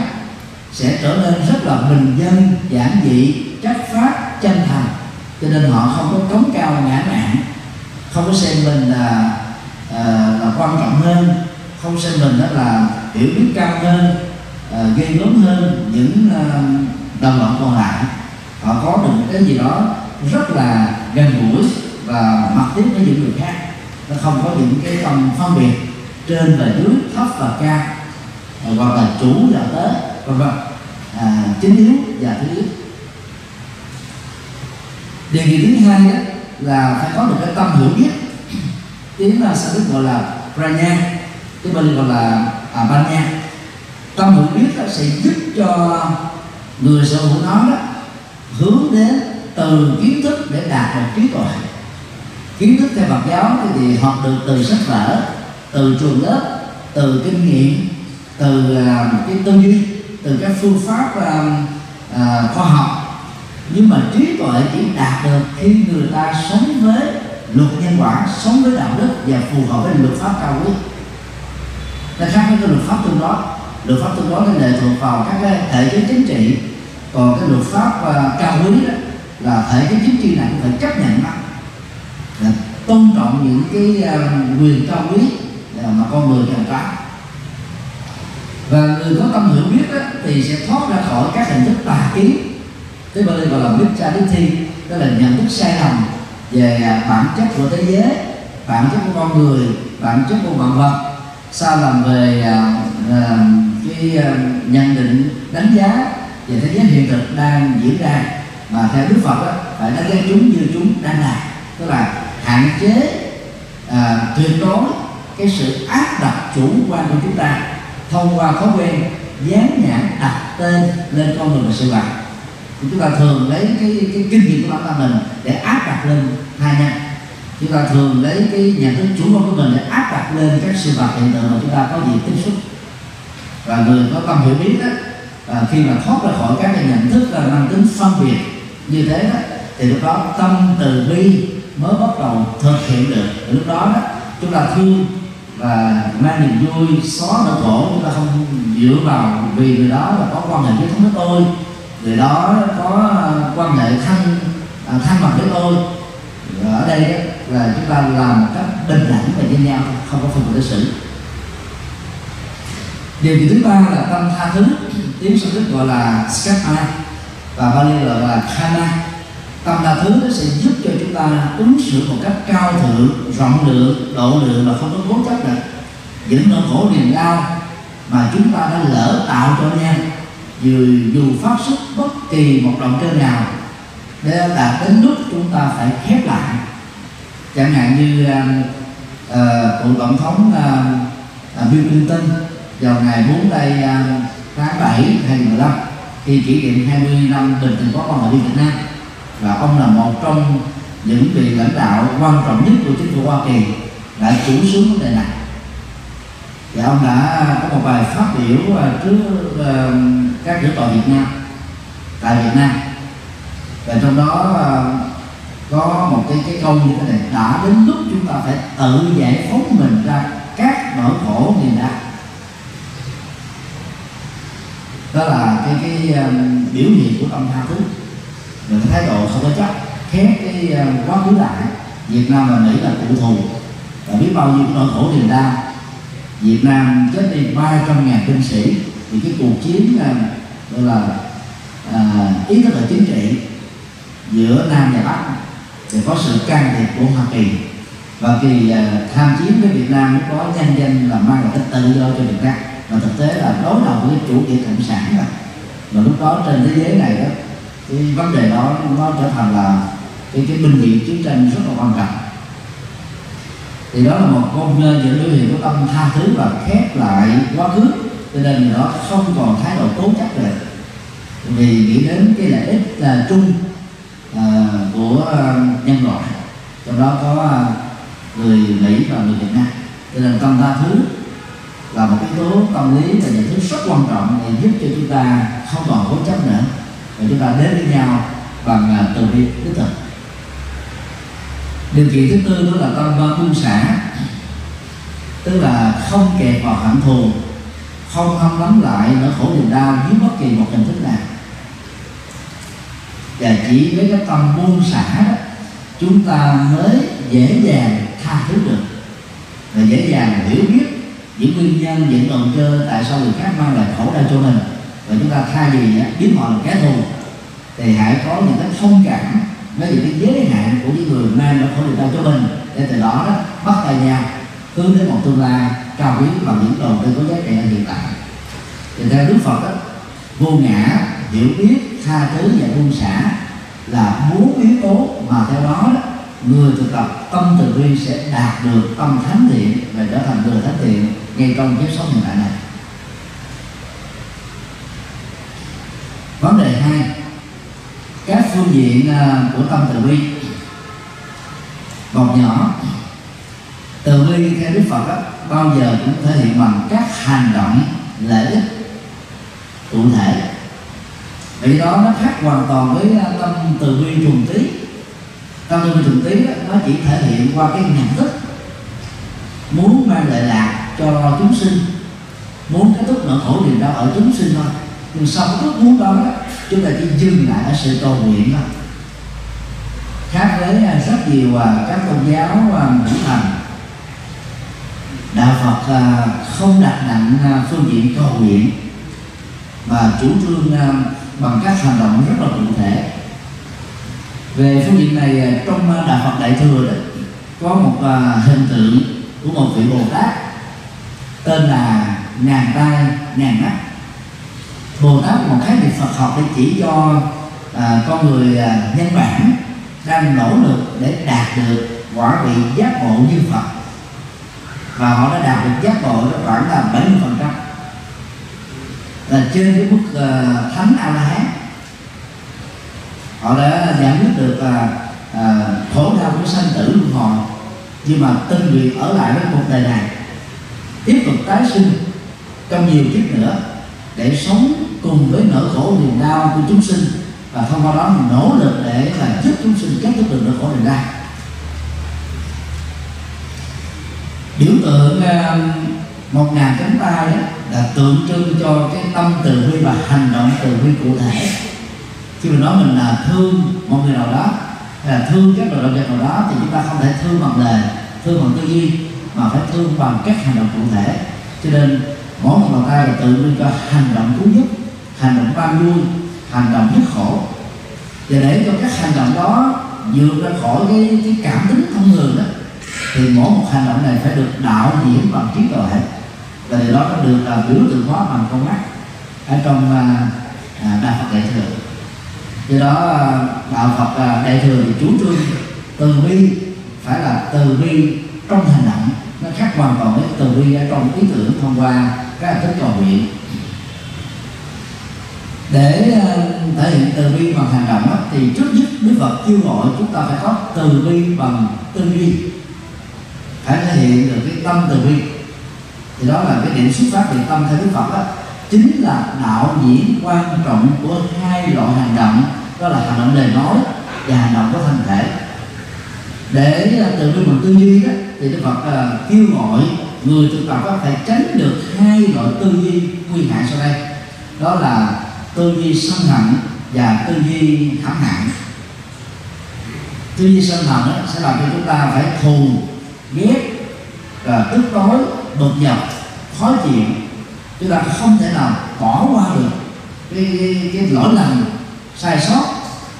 sẽ trở nên rất là bình dân giản dị chất phát chân thành cho nên họ không có cống cao ngã mạn không có xem mình là à, là quan trọng hơn không xem mình đó là hiểu biết cao hơn à, gây gớm hơn những à, đồng bọn còn lại. Họ có được cái gì đó rất là gần gũi và mặt tiếp với những người khác. Nó không có những cái tâm phân biệt trên và dưới thấp và cao. Hoặc là chủ và tớ vân vân. À, chính yếu và thứ yếu điều kiện thứ hai đó là phải có được cái tâm hiểu biết. Tiếng là sẽ gọi là pranya cái bên gọi là à, banya. Tâm hiểu biết đó sẽ giúp cho người sở hữu nó đó hướng đến từ kiến thức để đạt được trí tuệ. Kiến thức theo Phật giáo thì học được từ sách vở từ trường lớp từ kinh nghiệm từ uh, cái tư duy từ các phương pháp uh, uh, khoa học nhưng mà trí tuệ chỉ đạt được khi người ta sống với luật nhân quả sống với đạo đức và phù hợp với luật pháp cao quý. Nó khác với cái luật pháp tương đối. Luật pháp tương đối nó lệ thuộc vào các cái thể chế chính trị. Còn cái luật pháp uh, cao quý đó là thể chế chính trị này cũng phải chấp nhận nó. Tôn trọng những cái uh, quyền cao quý uh, mà con người cần có. Và người có tâm hiểu biết đó, thì sẽ thoát ra khỏi các hình thức tà kiến cái ba đây gọi là thi đó là nhận thức sai lầm về bản chất của thế giới bản chất của con người bản chất của vạn vật. Sai lầm về uh, uh, cái uh, nhận định đánh giá về thế giới hiện thực đang diễn ra. Mà theo Đức Phật đó, phải đánh giá chúng như chúng đang là tức là hạn chế à, tuyệt đối cái sự áp đặt chủ quan của chúng ta thông qua thói quen dán nhãn đặt tên lên con người và sự vật thì chúng ta thường lấy cái, cái kinh nghiệm của bản thân mình để áp đặt lên hai nhân chúng ta thường lấy cái nhận thức chủ quan của mình để áp đặt lên các sự vật hiện tượng mà chúng ta có gì tiếp xúc. Và người có tâm hiểu biết đó và khi mà thoát ra khỏi các cái nhận thức là mang tính phân biệt như thế đó thì lúc đó tâm từ bi mới bắt đầu thực hiện được. Lúc đó đó chúng ta thương và mang niềm vui xóa nỗi khổ chúng ta không dựa vào vì người đó là có quan hệ với thống với tôi người đó có à, quan hệ thân à, thân mật với tôi. Ở đây đó, là chúng ta làm một cách bình đẳng và như nhau không có phân biệt đối xử. Điều thứ ba là tâm tha thứ tiếng Sanskrit gọi là skapa và Bali gọi là khana. Tâm tha thứ nó sẽ giúp cho chúng ta ứng xử một cách cao thượng rộng lượng độ lượng và không có cố chấp được những nỗi khổ niềm đau mà chúng ta đã lỡ tạo cho nhau dù dù phát xuất bất kỳ một động cơ nào để đạt đến lúc chúng ta phải khép lại. Chẳng hạn như uh, uh, cựu tổng thống uh, Bill Clinton vào ngày 4 tây uh, tháng 7 2015 khi kỷ niệm 20 năm bình thường có quan hệ Việt Nam và ông là một trong những vị lãnh đạo quan trọng nhất của chính phủ Hoa Kỳ đã chủ xuống vấn đề này. Và ông đã có một bài phát biểu ờ, trước uh, các tiểu tòa Việt Nam tại Việt Nam. Và trong đó ờ, có một cái cái câu như thế này đã đến lúc chúng ta phải tự giải phóng mình ra các nỗi khổ niềm đau. Đó là cái cái um, biểu hiện của tâm tha thứ. Là cái thái độ không có chấp khép cái um, quá khứ lại. Việt Nam và Mỹ là cụ thù. Và biết bao nhiêu nỗi khổ niềm đau. Việt Nam chết đi 300 ngàn binh sĩ thì cái cuộc chiến này gọi là à, ý thức là chính trị giữa Nam và Bắc thì có sự can thiệp của Hoa Kỳ. Và kỳ à, tham chiến với Việt Nam nó có nhân danh là mang lại cái tự do cho Việt Nam. Và thực tế là đối đầu với chủ nghĩa cộng sản rồi. Và lúc đó trên thế giới này đó cái vấn đề đó nó trở thành là cái cái binh viện chiến tranh rất là quan trọng. Thì đó là một con những biểu hiện của tâm tha thứ và khép lại quá khứ cho nên nó không còn thái độ cố chấp nữa. Vì nghĩ đến cái lợi ích là chung uh, của uh, nhân loại. Trong đó có uh, người mỹ và người việt nam. Cho nên tâm tha thứ là một yếu tố tâm lý và những thứ rất quan trọng để giúp cho chúng ta không còn cố chấp nữa. Và chúng ta đến với nhau bằng uh, từ bi tích cực điều kiện thứ tư đó là tâm buông xả tức là không kẹt vào hận thù không hâm lắm lại nỗi khổ niềm đau dưới bất kỳ một hình thức nào. Và chỉ với cái tâm buông xả đó, chúng ta mới dễ dàng tha thứ được. Và dễ dàng hiểu biết những nguyên nhân, những động cơ tại sao người khác mang lại khổ đau cho mình. Và chúng ta thay vì biến họ là kẻ thù, thì hãy có những cái thông cảm với những cái giới hạn của những người mang nỗi khổ niềm đau cho mình. Để từ đó đó, bắt tay nhau hướng đến một tương lai cao quý bằng những đầu tư có giá trị hiện tại thì theo Đức Phật đó, vô ngã hiểu biết tha thứ và buông xả là bốn yếu tố mà theo đó, đó người thực tập tâm từ bi sẽ đạt được tâm thánh thiện và trở thành người thánh thiện ngay trong kiếp sống hiện tại này. Vấn đề hai các phương diện à, của tâm từ bi. Còn nhỏ từ bi theo đức phật đó, bao giờ cũng thể hiện bằng các hành động lợi ích cụ thể. Vì đó nó khác hoàn toàn với à, tâm từ bi trùng tí tâm từ bi trùng tí nó chỉ thể hiện qua cái nhận thức. Muốn mang lại lạc cho chúng sinh muốn kết thúc nỗi khổ niềm đau ở chúng sinh thôi. Nhưng sau cái ước muốn đó, chúng ta chỉ dừng lại ở sự cầu nguyện thôi. Khác với à, rất nhiều à, các tôn giáo à, ngũ thành đạo phật không đặt nặng phương diện cầu nguyện mà chủ trương à, bằng các hành động rất là cụ thể. Về phương diện này à, trong à, đạo phật đại thừa đó, có một hình tượng của một vị bồ tát tên là ngàn tay ngàn mắt. Bồ tát một khái niệm phật học để chỉ cho à, con người à, nhân bản đang nỗ lực để đạt được quả vị giác ngộ như phật. Và họ đã đạt được giác ngộ khoảng là 70 phần trăm là trên cái mức uh, thánh a la hán. Họ đã giải quyết được uh, uh, khổ đau của sanh tử luân hồi nhưng mà tinh nguyện ở lại với cuộc đời này. Tiếp tục tái sinh trong nhiều kiếp nữa để sống cùng với nỗi khổ niềm đau của chúng sinh và thông qua đó nỗ lực để là giúp chúng sinh kết thúc được nỗi khổ niềm đau. Biểu tượng uh, một ngàn cánh tay đó là tượng trưng cho cái tâm từ bi và hành động từ bi cụ thể. Khi mà nói mình là thương một người nào đó hay là thương các loại động vật nào đó thì chúng ta không thể thương bằng lời thương bằng tư duy mà phải thương bằng các hành động cụ thể. Cho nên mỗi một bàn tay là tự trưng cho hành động cứu giúp hành động ban vui hành động dứt khổ. Và để cho các hành động đó vượt ra khỏi cái, cái cảm tính thông thường đó thì mỗi một hành động này phải được đạo diễn bằng trí tuệ và điều đó nó được là biểu tượng hóa bằng con mắt. Ở trong à, à đạo Phật đại thừa. Do đó à, đạo Phật à, đại thừa thì chủ trương từ bi phải là từ bi trong hành động nó khác hoàn toàn với từ bi ở trong ý tưởng thông qua các hình thức cầu nguyện. Để thể hiện từ bi bằng hành động đó, thì trước nhất đức phật kêu gọi chúng ta phải có từ bi bằng tư duy. Phải thể hiện được cái tâm từ bi thì đó là cái điểm xuất phát từ tâm theo đức phật đó chính là đạo diễn quan trọng của hai loại hành động đó là hành động lời nói và hành động có thân thể. Để à, từ bi bằng tư duy đó thì đức phật uh, kêu gọi người thực tập phải tránh được hai loại tư duy nguy hại sau đây. Đó là tư duy sân hận và tư duy hãm hại. Tư duy sân hận sẽ làm cho chúng ta phải thù ghét và tức tối bực dọc khó chịu chúng ta không thể nào bỏ qua được cái, cái, cái lỗi lầm sai sót.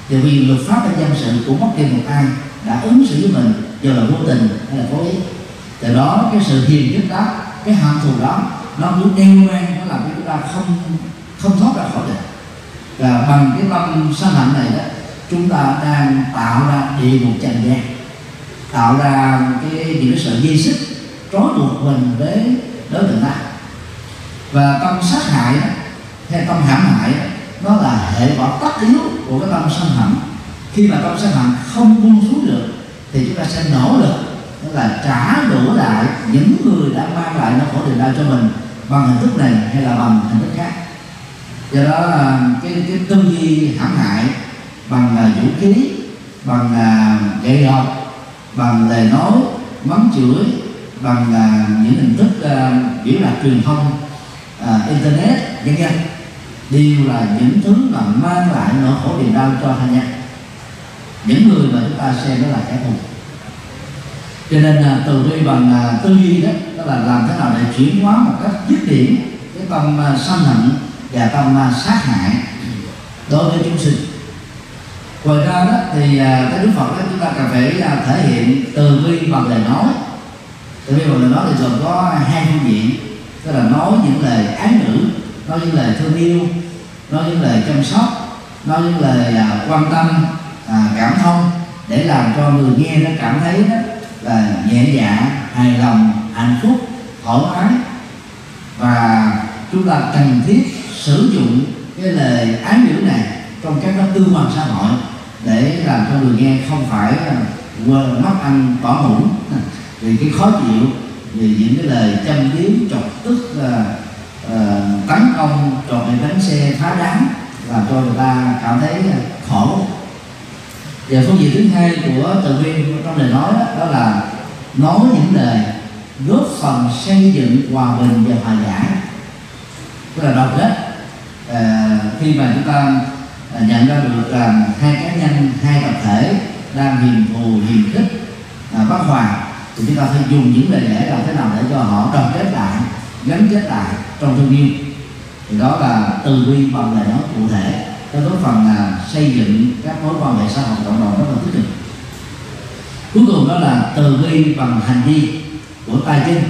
Thì vì luật pháp và dân sự cũng mất kỳ một ai đã ứng xử với mình giờ là vô tình hay là cố ý. Từ đó cái sự hiền nhất đó cái hận thù đó nó cứ đeo mang nó làm cho chúng ta không không thoát ra khỏi được. Và bằng cái tâm sân hạnh này đó chúng ta đang tạo ra địa ngục trần gian tạo ra cái những cái sợi dây xích trói buộc mình với đối tượng đó và tâm sát hại hay tâm hãm hại nó là hệ quả tất yếu của cái tâm sân hận. Khi mà tâm sân hận không buông xuống được thì chúng ta sẽ nỗ lực là trả đũa lại những người đã mang lại nó khổ niềm đau cho mình bằng hình thức này hay là bằng hình thức khác. Do đó à, cái, cái tư duy hãm hại bằng là vũ khí bằng là gậy gộc bằng lời nói mắng chửi bằng uh, những hình thức à, uh, biểu đạt truyền thông à, internet vân vân. Đều là những thứ mà mang lại nỗi khổ niềm đau cho thanh nhân những người mà chúng ta xem đó là kẻ thù. Cho nên là từ đây bằng à, tư duy đó đó là làm thế nào để chuyển hóa một cách dứt điểm cái tâm à, sân hận và tâm à, sát hại đối với chúng sinh. Ngoài ra đó thì cái đức phật đó chúng ta cần phải thể hiện từ bi bằng lời nói từ bi bằng lời nói thì gồm có hai phương diện, tức là nói những lời ái ngữ, nói những lời thương yêu, nói những lời chăm sóc, nói những lời à, quan tâm à, cảm thông để làm cho người nghe nó cảm thấy đó là nhẹ dạ hài lòng, hạnh phúc, thoải mái. Và chúng ta cần thiết sử dụng cái lời ái ngữ này trong các cái tư quan xã hội để làm cho người nghe không phải à, quên mất ăn bỏ ngủ vì cái khó chịu vì những cái lời châm biếm chọc tức à, là uh, tấn công trộm đánh xe phá đám làm cho người ta cảm thấy à, khổ. Và phương diện thứ hai của tự nguyên trong lời nói đó, đó là nói những lời góp phần xây dựng hòa bình và hòa giải. Tức là đoàn kết à, khi mà chúng ta à, nhận ra được là hai cá nhân hai tập thể đang hiền thù hiền khích à, bất hòa thì chúng ta phải dùng những lời lẽ làm thế nào để cho họ đoàn kết lại gắn kết lại trong thương yêu. Thì đó là từ bi bằng lời nói cụ thể có góp phần là xây dựng các mối quan hệ xã hội cộng đồng rất là tích cực cuối cùng đó là từ bi bằng hành vi của tay chân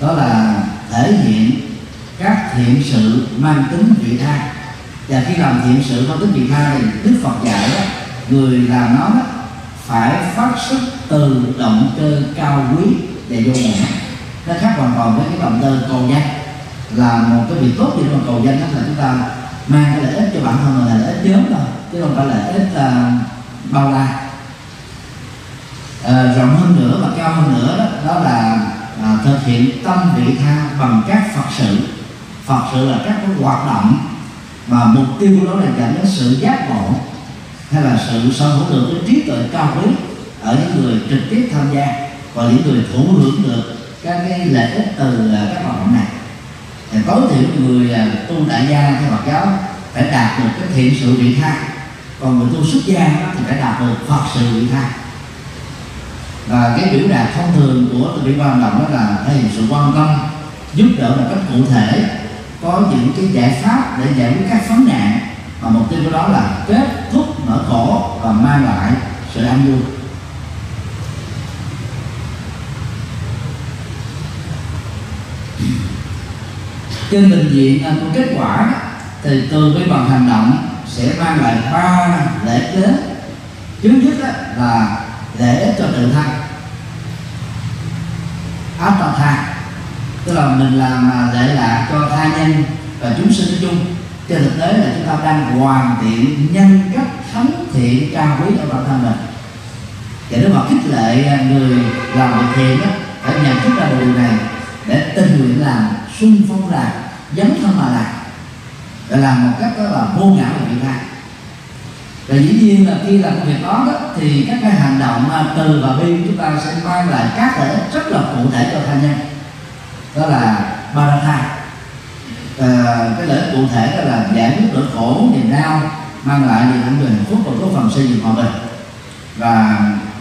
đó là thể hiện các thiện sự mang tính vị tha. Và khi làm thiện sự mang tính vị tha thì đức phật dạy đó, người làm nó đó, phải phát xuất từ động cơ cao quý để vô ngã. Nó khác hoàn toàn với cái động cơ cầu danh. Là một cái việc tốt gì mà cầu danh đó là chúng ta mang cái lợi ích cho bản thân mình là lợi ích nhóm thôi chứ không phải lợi ích uh, bao la. À, rộng hơn nữa và cao hơn nữa đó, đó là à, thực hiện tâm vị tha bằng các phật sự. Phật sự là các cái hoạt động mà mục tiêu đó là dẫn đến sự giác ngộ hay là sự sở hữu được cái trí tuệ cao quý ở những người trực tiếp tham gia và những người thụ hưởng được các cái lợi ích từ à, các hoạt động này. Thì tối thiểu người à, tu đại gia theo Phật giáo phải đạt được cái thiện sự vị tha. Còn người tu xuất gia thì phải đạt được Phật sự vị tha. Và cái biểu đạt thông thường của từ bi quan động đó là thể hiện sự quan tâm, giúp đỡ một cách cụ thể, có những cái giải pháp để giải quyết các vấn nạn mà mục tiêu của đó là kết thúc nỗi khổ và mang lại sự an vui. Trên bình diện à, của kết quả thì từ cái bằng hành động sẽ mang lại ba lễ kế. Thứ nhất là lễ cho tự thân. Áp tập tha. Tức là mình làm à, lễ lạc cho tha nhân và chúng sinh nói chung trên thực tế là chúng ta đang hoàn thiện nhân cách thánh thiện cao quý ở bản thân mình. Và nếu mà khích lệ người làm việc thiện á phải nhận thức ra điều này để tình nguyện làm sung phong làm dấn thân mà làm. Để làm một cách đó là vô ngã và việc này. Và dĩ nhiên là khi làm việc đó, đó thì các cái hành động từ và bi chúng ta sẽ mang lại các lợi ích rất là cụ thể cho tha nhân. Đó là ba thai à, cái lợi ích cụ thể đó là giải quyết nỗi khổ niềm đau mang lại niềm an hạnh phúc và có phần xây dựng hòa bình. Và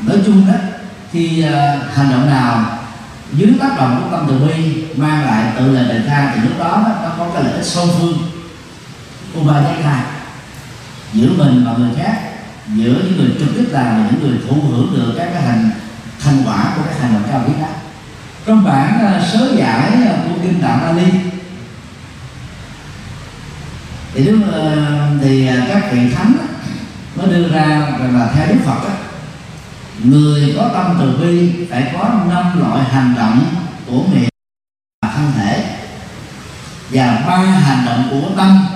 nói chung đó khi uh, hành động nào dưới tác động của tâm từ bi mang lại tự là đề tha thì lúc đó nó có cái lợi ích song phương. Ubayaka giữa mình và người khác giữa những người trực tiếp làm và những người thụ hưởng được các cái hành thành quả của các hành động cao quý đó. Trong bản uh, sớ giải uh, của kinh tạng Ali thì nếu ờ, thì à, các vị thánh nó đưa ra rằng là theo Đức Phật đó, người có tâm từ bi phải có năm loại hành động của miệng và thân thể và ba hành động của tâm.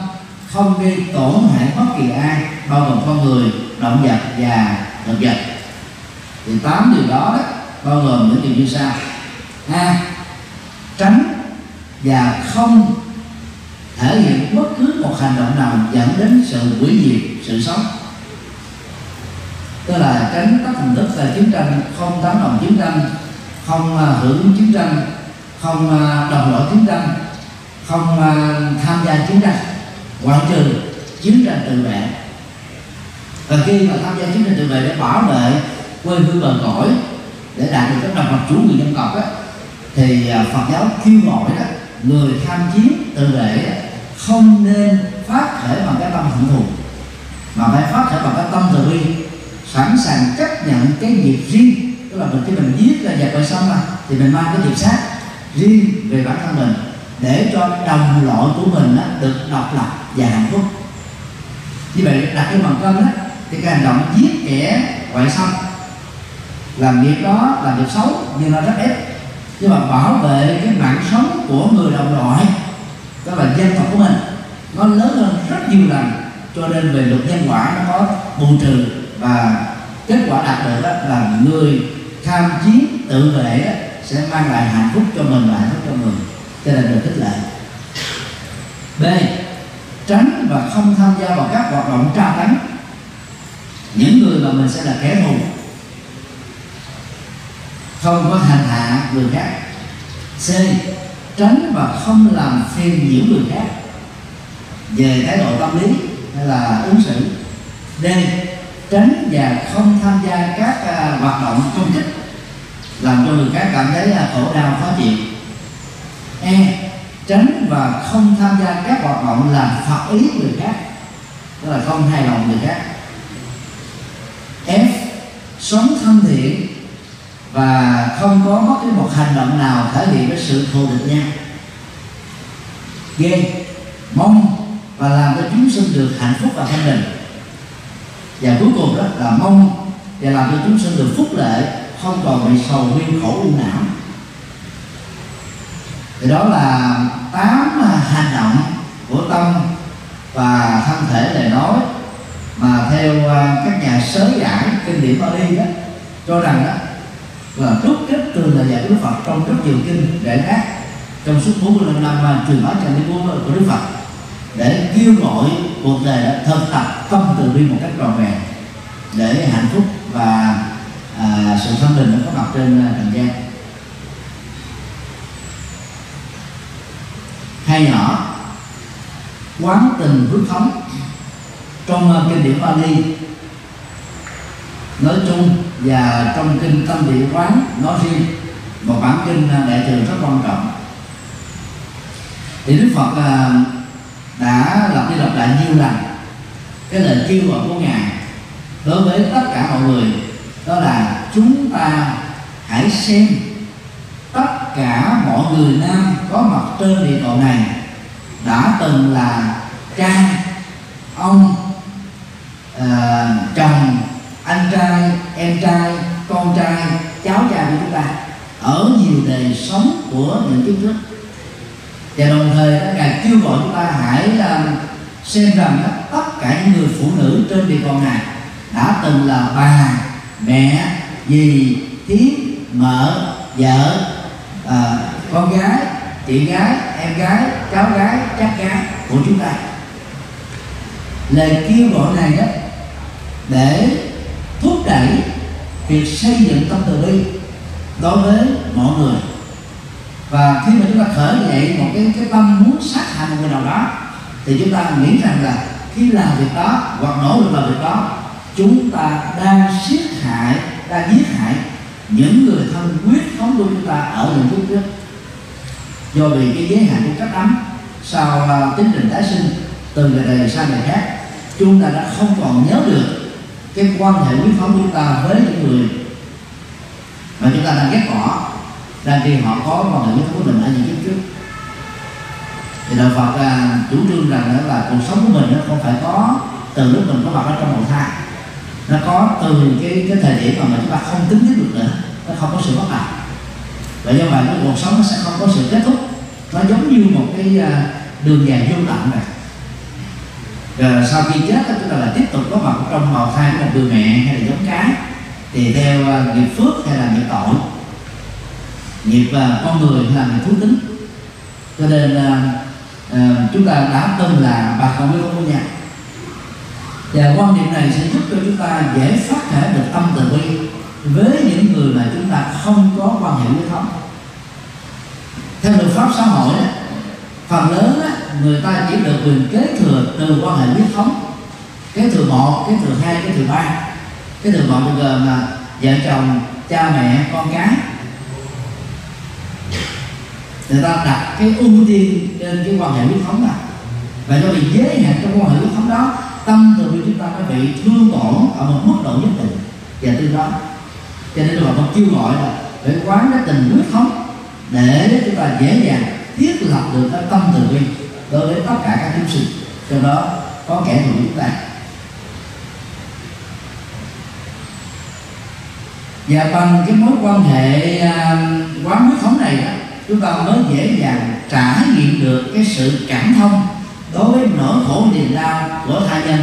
Không gây tổn hại bất kỳ ai bao gồm con người động vật và thực vật. Thì tám điều đó, đó bao gồm những điều như sau. A tránh và không thể hiện bất cứ một hành động nào dẫn đến sự hủy diệt, sự sống. Tức là tránh các hình thức là chiến tranh, không tán đồng chiến tranh, không à, hưởng chiến tranh, không à, đồng lõi chiến tranh, không à, tham gia chiến tranh, ngoại trừ chiến tranh tự vệ. Và khi mà tham gia chiến tranh tự vệ để bảo vệ quê hương bờ cõi, để đạt được cái độc lập chủ người dân tộc á, thì Phật giáo kêu gọi đó, người tham chiến tự vệ không nên phát khởi bằng cái tâm hận thù mà phải phát khởi bằng cái tâm từ bi sẵn sàng chấp nhận cái nghiệp riêng. Tức là mình khi mình giết là giặc ngoại xong rồi thì mình mang cái nghiệp sát riêng về bản thân mình để cho đồng loại của mình đó, được độc lập và hạnh phúc. Như vậy đặt cái bằng cân đó thì cái hành động giết kẻ ngoại xâm làm việc đó là việc xấu nhưng nó rất ép nhưng mà bảo vệ cái mạng sống của người đồng loại đó là dân tộc của mình. Nó lớn hơn rất nhiều lần. Cho nên về luật nhân quả nó có bù trừ và kết quả đạt được đó là người tham chiến tự vệ sẽ mang lại hạnh phúc cho mình và hạnh phúc cho người. Cho nên được khích lệ. B. Tránh và không tham gia vào các hoạt động tra tấn. Những người mà mình sẽ là kẻ thù. Không có hành hạ người khác. C tránh và không làm phiền nhiễu người khác. Về thái độ tâm lý hay là ứng xử d tránh và không tham gia các uh, hoạt động công kích làm cho người khác cảm thấy uh, khổ đau khó chịu. E tránh và không tham gia các hoạt động làm phật ý người khác tức là không hài lòng người khác. F sống thân thiện và không có bất cứ một hành động nào thể hiện cái sự thù địch nhau ghê. Mong và làm cho chúng sinh được hạnh phúc và thanh bình. Và cuối cùng đó là mong và làm cho chúng sinh được phúc lệ, không còn bị sầu nguyên khổ u não. Thì đó là tám à, hành động của tâm và thân thể lời nói mà theo à, các nhà sớ giải kinh điển Bali đó, cho rằng đó và rút kết từ lời dạy của Đức Phật trong rất nhiều kinh để khác trong suốt 45 năm mà truyền bá chân lý của Đức Phật để kêu gọi cuộc đời đã tập tâm từ bi một cách tròn vẹn để hạnh phúc và à, sự thanh bình nó có mặt trên à, trần gian. Hai nhỏ quán tình huyết thống. Trong à, kinh điển Bali nói chung và trong kinh tâm địa quán nói riêng một bản kinh à, đại thừa rất quan trọng. Thì Đức Phật à, đã lặp đi lặp lại nhiều lần cái lời kêu gọi của ngài đối với tất cả mọi người đó là chúng ta hãy xem tất cả mọi người nam có mặt trên địa cầu này đã từng là cha ông à, chồng trai em trai con trai cháu trai của chúng ta ở nhiều đời sống của những kiến thức và đồng thời đó, ngài kêu gọi chúng ta hãy làm xem rằng đó, tất cả những người phụ nữ trên địa cầu này đã từng là bà mẹ dì thím mợ vợ à, con gái chị gái em gái cháu gái chắc gái của chúng ta. Lời kêu gọi này đó để thúc đẩy việc xây dựng tâm từ bi đối với mọi người. Và khi mà chúng ta khởi dậy một cái cái tâm muốn sát hại một người nào đó thì chúng ta nghĩ rằng là khi làm việc đó hoặc nỗ lực làm việc đó chúng ta đang siết hại đang giết hại những người thân quyết thống của chúng ta ở những phút trước. Do vì cái giới hạn của cách ấm sau à, uh, tiến trình tái sinh từ ngày này sang ngày khác chúng ta đã không còn nhớ được cái quan hệ quyết thống chúng ta với những người mà chúng ta đang ghét bỏ đang khi họ có quan hệ quyết thống của mình ở những kiếp trước. Thì đạo Phật à, chủ trương rằng đó là cuộc sống của mình nó không phải có từ lúc mình có mặt ở trong bầu thai nó có từ cái cái thời điểm mà chúng ta không tính đến được nữa nó không có sự bắt đầu. Và do vậy cái cuộc sống nó sẽ không có sự kết thúc. Nó giống như một cái à, đường dài vô tận này rồi sau khi chết chúng ta là tiếp tục có mặt trong bào thai của một người mẹ hay là giống cái thì theo à, nghiệp phước hay là nghiệp tội nghiệp à, con người hay là nghiệp thú tính. Cho nên à, chúng ta đã từng là bà con với con nhà. Và quan niệm này sẽ giúp cho chúng ta dễ phát thể được tâm từ bi với những người mà chúng ta không có quan hệ huyết thống. Theo luật pháp xã hội đó, phần lớn người ta chỉ được quyền kế thừa từ quan hệ huyết thống. Kế thừa một, kế thừa hai, kế thừa ba. Kế thừa một bây giờ là vợ chồng, cha mẹ, con cái người ta đặt cái ưu tiên trên cái quan hệ huyết thống này. Và do bị giới hạn trong quan hệ huyết thống đó, tâm từ bi chúng ta nó bị thương tổn ở một mức độ nhất định. Và từ đó, cho nên là Phật kêu gọi là phải quán cái tình huyết thống để chúng ta dễ dàng thiết lập được cái tâm từ bi đối với tất cả các chúng sinh. Trong đó có kẻ thù chúng ta. Và bằng cái mối quan hệ à, quá mức huyết thống này đó, chúng ta mới dễ dàng trải nghiệm được cái sự cảm thông đối với nỗi khổ niềm đau của tha nhân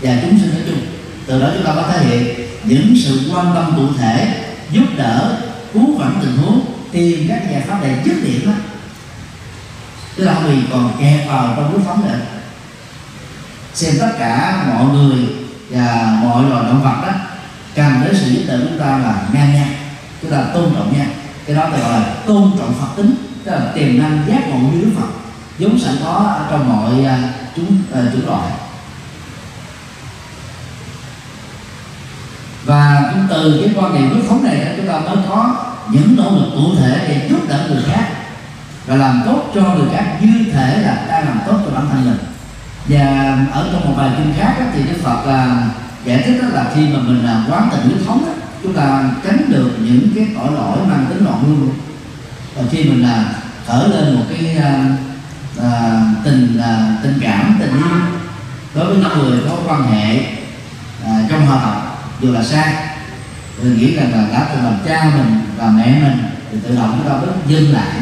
và chúng sinh nói chung. Từ đó chúng ta có thể hiện những sự quan tâm cụ thể, giúp đỡ, cứu vãn tình huống, tìm các giải pháp để dứt điểm đó tức là vì còn kẹt vào trong nước phóng nữa. Xem tất cả mọi người và mọi loài động vật đó cần đến sự giúp đỡ chúng ta là ngang nhau chúng ta tôn trọng nhau cái đó gọi là tôn trọng phật tính tức là tiềm năng giác ngộ như đức phật vốn sẵn có ở trong mọi uh, chúng uh, chủng loại. Và cũng từ cái quan niệm huyết phóng này chúng ta mới có những nỗ lực cụ thể để giúp đỡ người khác và làm tốt cho người khác như thể là đang làm tốt cho bản thân mình. Và ở trong một bài kinh khác đó, thì đức phật là giải thích đó là khi mà mình làm quán tình huyết thống đó, chúng ta tránh được những cái tội lỗi mang tính loạn luân. Và khi mình là khởi lên một cái à, à, tình à, tình cảm tình yêu đối với những người có quan hệ à, trong hòa hợp dù là xa mình nghĩ rằng là đã từng làm cha mình và mẹ mình thì tự động chúng ta bớt dừng lại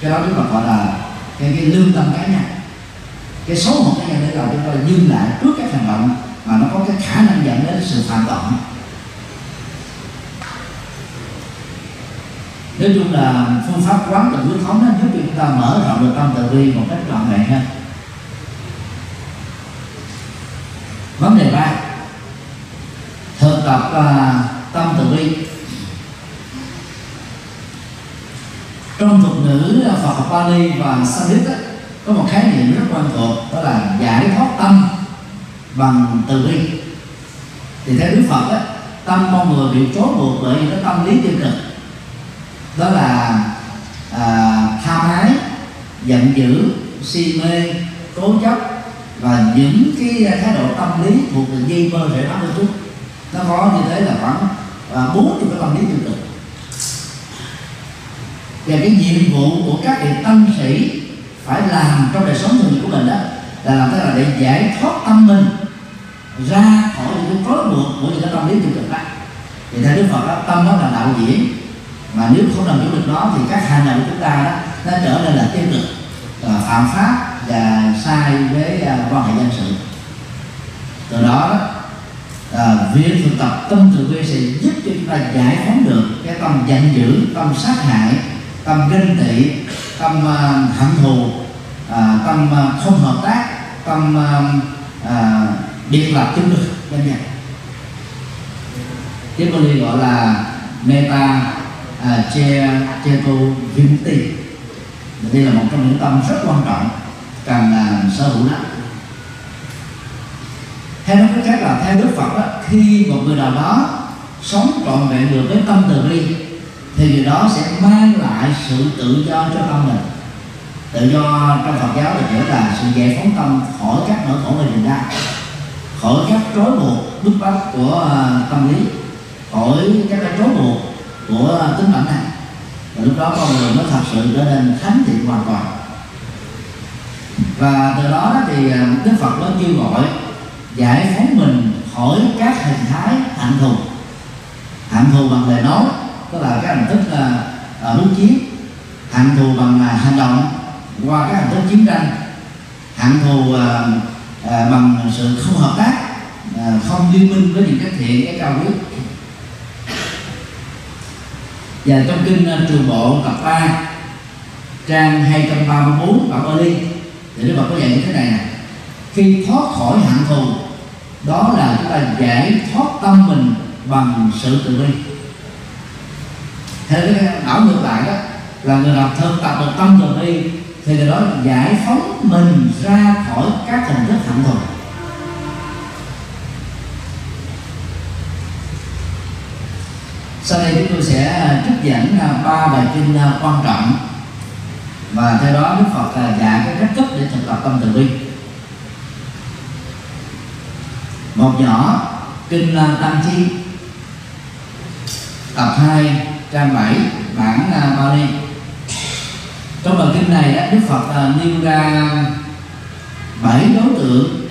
cái đó chúng ta gọi là cái, cái lương tâm cá nhân. Cái xấu hổ cá nhân để làm chúng ta dừng lại trước các hành động mà nó có cái khả năng dẫn đến sự phạm tội. Nói chung là phương pháp quán tự quyết thống nó giúp cho chúng ta mở rộng được tâm tự bi một cách trọn vẹn hơn. Vấn đề ba thực tập uh, tâm tự bi. Trong thuật ngữ à, Phật học Bali và Sanskrit có một khái niệm rất quan thuộc đó là giải thoát tâm bằng từ bi. Thì theo Đức Phật á, tâm con người bị trói buộc bởi những cái tâm lý tiêu cực. Đó là à, tham ái giận dữ si mê cố chấp và những cái thái độ tâm lý thuộc về dây mơ rễ mắt của chúng. Nó có như thế là khoảng à, bốn cái tâm lý tiêu cực và cái nhiệm vụ của các vị tâm sĩ phải làm trong đời sống thường của mình đó là làm thế nào để giải thoát tâm mình ra khỏi những cái trói buộc của những cái tâm lý tiêu cực đó. Thì theo đức phật đó, tâm đó là đạo diễn. Mà nếu không làm chủ được nó thì các hành động của chúng ta đó nó trở nên là tiêu cực ờ, phạm pháp và sai với ờ, quan hệ dân sự. Từ đó à, việc thực tập tâm từ bi sẽ giúp cho chúng ta giải phóng được cái tâm giận dữ tâm sát hại tâm ganh tị tâm uh, hận thù à, tâm uh, không hợp tác tâm uh, biệt lập chúng được nhà vân tiếng Bali gọi là meta che che tu vinti đây là một trong những tâm rất quan trọng cần à, sở hữu nó. Theo nói cách khác là theo đức phật đó, khi một người nào đó sống trọn vẹn được với tâm từ bi thì điều đó sẽ mang lại sự tự do cho tâm mình. Tự do trong phật giáo được nghĩa là sự giải phóng tâm khỏi các nỗi khổ về hình ra khỏi các trói buộc bức bách của à, tâm lý, khỏi các cái trói buộc của tính bản này. và lúc đó con người mới thật sự trở nên thánh thiện hoàn toàn. Và từ đó thì à, đức phật mới kêu gọi giải phóng mình khỏi các hình thái hạnh thù. Hạnh thù bằng lời nói tức là các hình thức ờ, ờ, là uh, chiến hạng thù bằng uh, hành động qua các hình thức chiến tranh. Hạng thù uh, uh, bằng sự không hợp tác uh, không liên minh với những cái thiện cái cao quý. Và trong kinh uh, trường bộ tập 3 trang 234 bản Bali thì Đức Phật có dạy như thế này nè. Khi thoát khỏi hạng thù đó là chúng ta giải thoát tâm mình bằng sự từ bi theo cái đảo ngược lại đó, là người nào thân tập được tâm từ bi, thì người đó giải phóng mình ra khỏi các hình thức hạnh thù sau đây chúng tôi sẽ à, trích dẫn à, ba bài kinh à, quan trọng. Và theo đó đức phật dạy cái cách thức để thực tập tâm từ bi. Một nhỏ kinh tăng chi. Tập 2 trang 7 bản uh, Bali. Trong bài kinh này Đức Phật uh, nêu ra bảy đối tượng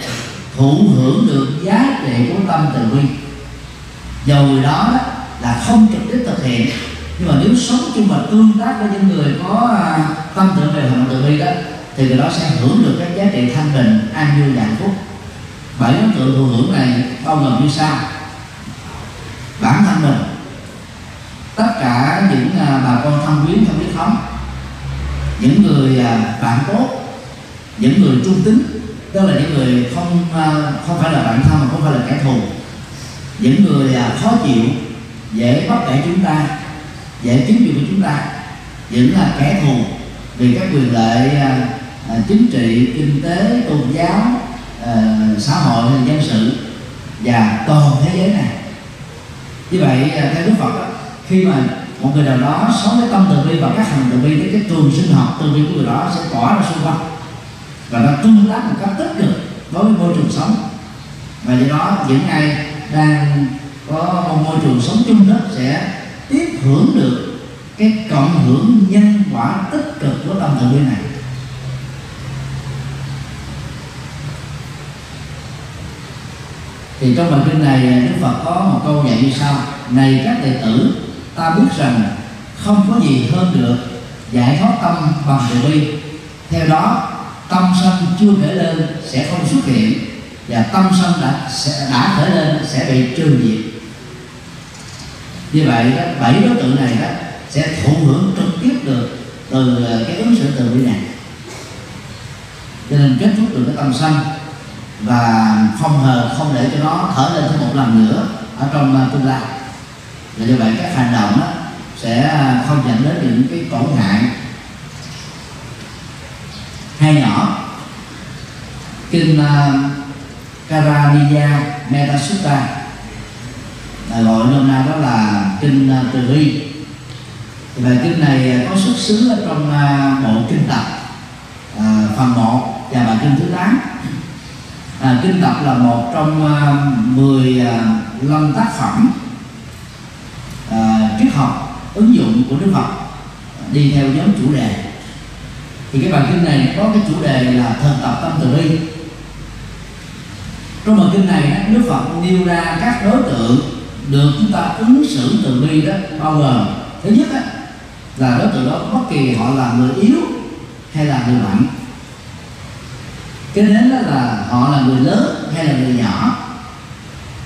thụ hưởng được giá trị của tâm từ bi. Dầu người đó, là không trực tiếp thực hiện nhưng mà nếu sống chung và tương tác với những người có à, tâm tưởng về hạnh từ bi đó thì người đó sẽ hưởng được các giá trị thanh bình an vui hạnh phúc. Bảy đối tượng thụ hưởng này bao gồm như sau. Bản thân mình tất cả những à, bà con thân quyến trong huyết thống những người à, bạn tốt những người trung tính đó là những người không à, không phải là bạn thân mà không phải là kẻ thù. Những người khó chịu dễ bắt bẻ chúng ta dễ kiếm chuyện của chúng ta những là kẻ thù vì các quyền lợi chính trị kinh tế tôn giáo xã hội dân sự và toàn thế giới này. Như vậy theo đức phật đó, khi mà một người nào đó sống với tâm từ bi và các hành từ bi đến cái trường sinh học, từ bi của người đó sẽ tỏa ra xung quanh. Và nó tương tác một cách tích cực đối với môi trường sống. Và do đó những ai đang có một môi trường sống chung đó sẽ tiếp hưởng được cái cộng hưởng nhân quả tích cực của tâm từ bi này. Thì trong bài kinh này, Đức Phật có một câu dạy như sau, này các đệ tử ta biết rằng không có gì hơn được giải thoát tâm bằng từ bi theo đó tâm sân chưa khởi lên sẽ không xuất hiện và tâm sân đã sẽ đã khởi lên sẽ bị trừ diệt. Như vậy đó, bảy đối tượng này đó sẽ thụ hưởng trực tiếp được từ ờ, cái ứng xử từ bi này. Cho nên kết thúc được cái tâm sân và không hờ không để cho nó thở lên thêm một lần nữa ở trong ờ, tương lai và như vậy các hành động đó sẽ à, không dẫn đến những cái tổn hại. Hay nhỏ kinh uh, Karaniya Metta Sutta là gọi nôm na đó là kinh uh, từ bi thì bài kinh này có xuất xứ ở trong uh, bộ kinh tập uh, phần 1 và bài kinh thứ 8 à, kinh tập là một trong uh, 15 tác phẩm uh, triết học ứng dụng của Đức Phật à, đi theo nhóm chủ đề. Thì cái bài kinh này có cái chủ đề là thực tập tâm từ bi. Trong bài kinh này Đức Phật nêu ra các đối tượng được chúng ta ứng xử từ bi đó bao gồm thứ nhất đó, là đối tượng đó bất kỳ họ là người yếu hay là người mạnh. Cái đến đó là họ là người lớn hay là người nhỏ.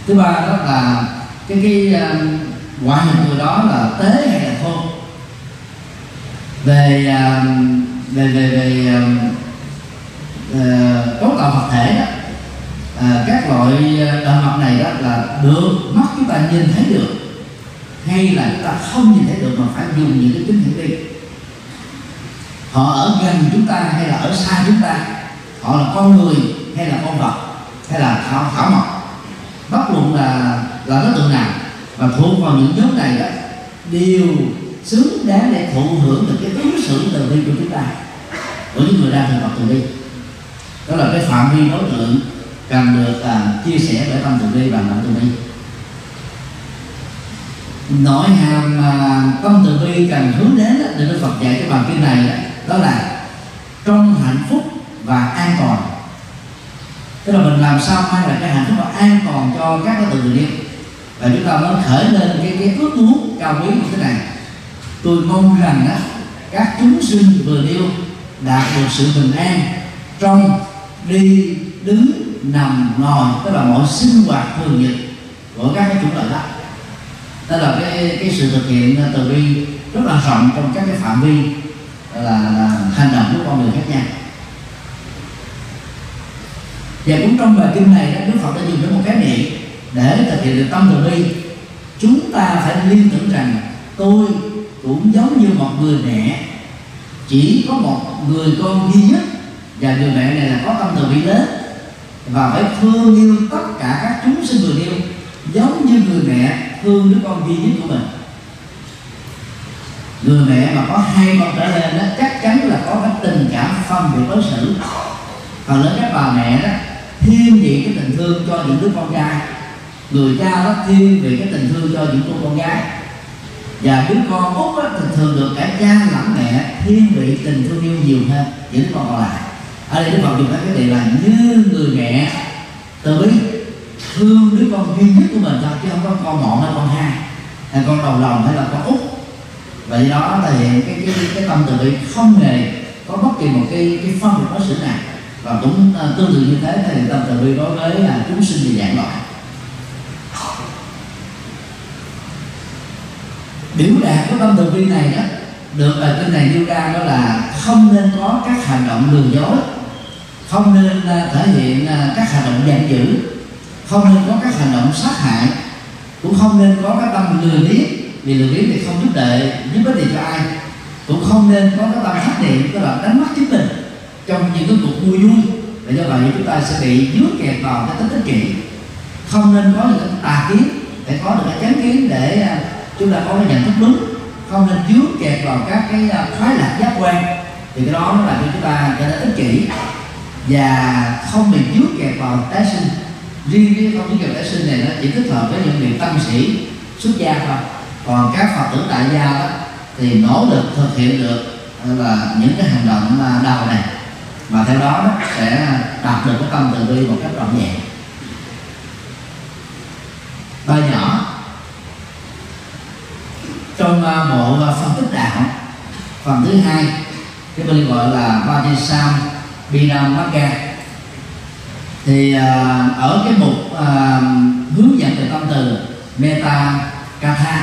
Thứ ba đó là cái cái um, ngoại hình người đó là tế hay là thô? Về à, về về về uh, cấu tạo vật thể đó à, các loại động vật này đó là được mắt chúng ta nhìn thấy được hay là chúng ta không nhìn thấy được mà phải dùng những cái kính hiển vi họ ở gần chúng ta hay là ở xa chúng ta? Họ là con người hay là con vật hay là thảo, thảo mộc? Bất luận là là đối tượng nào? Và thuộc vào những nhóm này đó đều xứng đáng để thụ hưởng được cái ứng xử từ bi của chúng ta. Của những người đang thực tập từ bi. Đó là cái phạm vi đối tượng cần được à, chia sẻ bởi tâm từ bi và lòng từ bi. Nội hàm mà tâm từ bi cần hướng đến đó, để Đức Phật dạy cái bài kinh này đó, đó là trong hạnh phúc và an toàn. Tức là mình làm sao mang lại cái hạnh phúc và an toàn cho các cái từ điên và chúng ta mới khởi lên cái cái ước muốn cao quý như thế này. Tôi mong rằng đó các chúng sinh vừa nêu đạt được sự bình an trong đi đứng nằm ngồi tức là mọi sinh hoạt thường nhật của các cái chủng loại đó. Đó là cái cái sự thực hiện từ bi rất là rộng trong các cái phạm vi là, là hành động của con người khác nhau. Và cũng trong bài kinh này Đức Phật đã dùng đến một cái niệm để thực hiện được tâm từ bi, chúng ta phải liên tưởng rằng tôi cũng giống như một người mẹ. Chỉ có một người con duy nhất và người mẹ này là có tâm từ bi lớn. Và phải thương yêu tất cả các chúng sinh vừa yêu, giống như người mẹ thương đứa con duy nhất của mình. Người mẹ mà có hai con trở lên đó, chắc chắn là có cái tình cảm phân biệt đối xử. Còn lớn các bà mẹ đó thiên vị cái tình thương cho những đứa con trai người cha đó thiên về cái tình thương cho những cô con gái. Và đứa con út á, thì thường được cả cha lẫn mẹ thiên vị tình thương yêu nhiều hơn những con còn lại. Ở đây đức phật dùng cái đề là như người mẹ từ bi thương đứa con duy nhất của mình thôi chứ không có con một hay con hai hay con đầu lòng hay là con út. Vậy đó là hiện cái cái cái tâm từ bi không hề có bất kỳ một cái cái phân biệt đối xử nào. Và cũng à, tương tự như thế thì tâm từ bi đối với là chúng sinh về dạng loại. Biểu đạt của tâm từ bi này đó được bài kinh này nêu ra đó là không nên có các hành động lừa dối, không nên à, thể hiện à, các hành động giận dữ, không nên có các hành động sát hại, cũng không nên có cái tâm lừa liếc vì lừa liếc thì không giúp đợi giúp ích gì cho ai. Cũng không nên có cái tâm khắc niệm, tức là đánh mất chính mình trong những cái cuộc vui vui, và do vậy chúng ta sẽ bị dướng kẹt vào cái tính ích kỷ. Không nên có những cái tà kiến để có được cái chánh kiến để à, chúng ta có cái nhận thức đúng không nên dướng kẹt vào các cái à, khoái lạc giác quan. Thì cái đó nó làm cho chúng ta trở nên ích kỷ và không bị dướng kẹt vào tái sinh. Riêng cái không dướng kẹt tái sinh này nó chỉ thích hợp với những vị tâm sĩ xuất gia thôi. Còn các phật tử tại gia đó thì nỗ lực thực hiện được à, là những cái hành động à, đau này. Và theo đó, đó sẽ đạt được cái tâm từ bi một cách trọn vẹn. Ba nhỏ trong à, bộ à, phân tích đạo. Phần thứ hai cái bên gọi là Vajisam Binamagga thì à, ở cái mục hướng dẫn về tâm từ Meta Katha.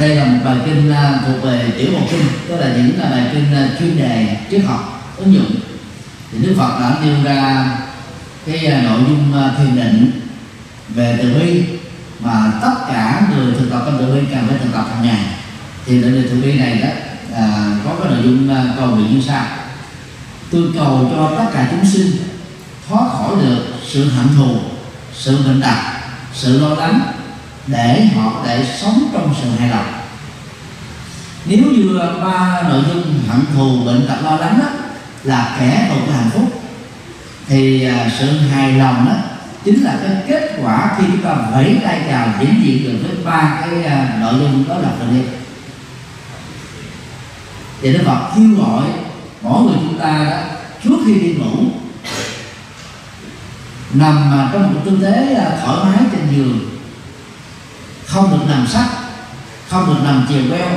Đây là một bài kinh thuộc về tiểu học kinh tức là những là bài kinh chuyên đề triết học ứng dụng. Thì Đức Phật đã nêu ra cái nội dung à, thiền định về từ bi mà tất cả người thực tập tâm từ bi cần phải thực tập hàng ngày. Thì định thượng bi này đó à, có cái nội dung à, cầu nguyện như sau. Tôi cầu cho tất cả chúng sinh thoát khỏi được sự hận thù sự bệnh tật sự lo lắng để họ có thể sống trong sự hài lòng. Nếu như ba nội dung hận thù bệnh tật lo lắng đó, là kẻ thù của hạnh phúc thì à, sự hài lòng đó chính là cái kết quả khi chúng ta vẫy tay chào diễn diện được với ba cái à, nội dung đó là phần đi thì Đức Phật kêu gọi mỗi người chúng ta đó, trước khi đi ngủ, nằm à, trong một tư thế à, thoải mái trên giường, không được nằm sắt không được nằm chiều queo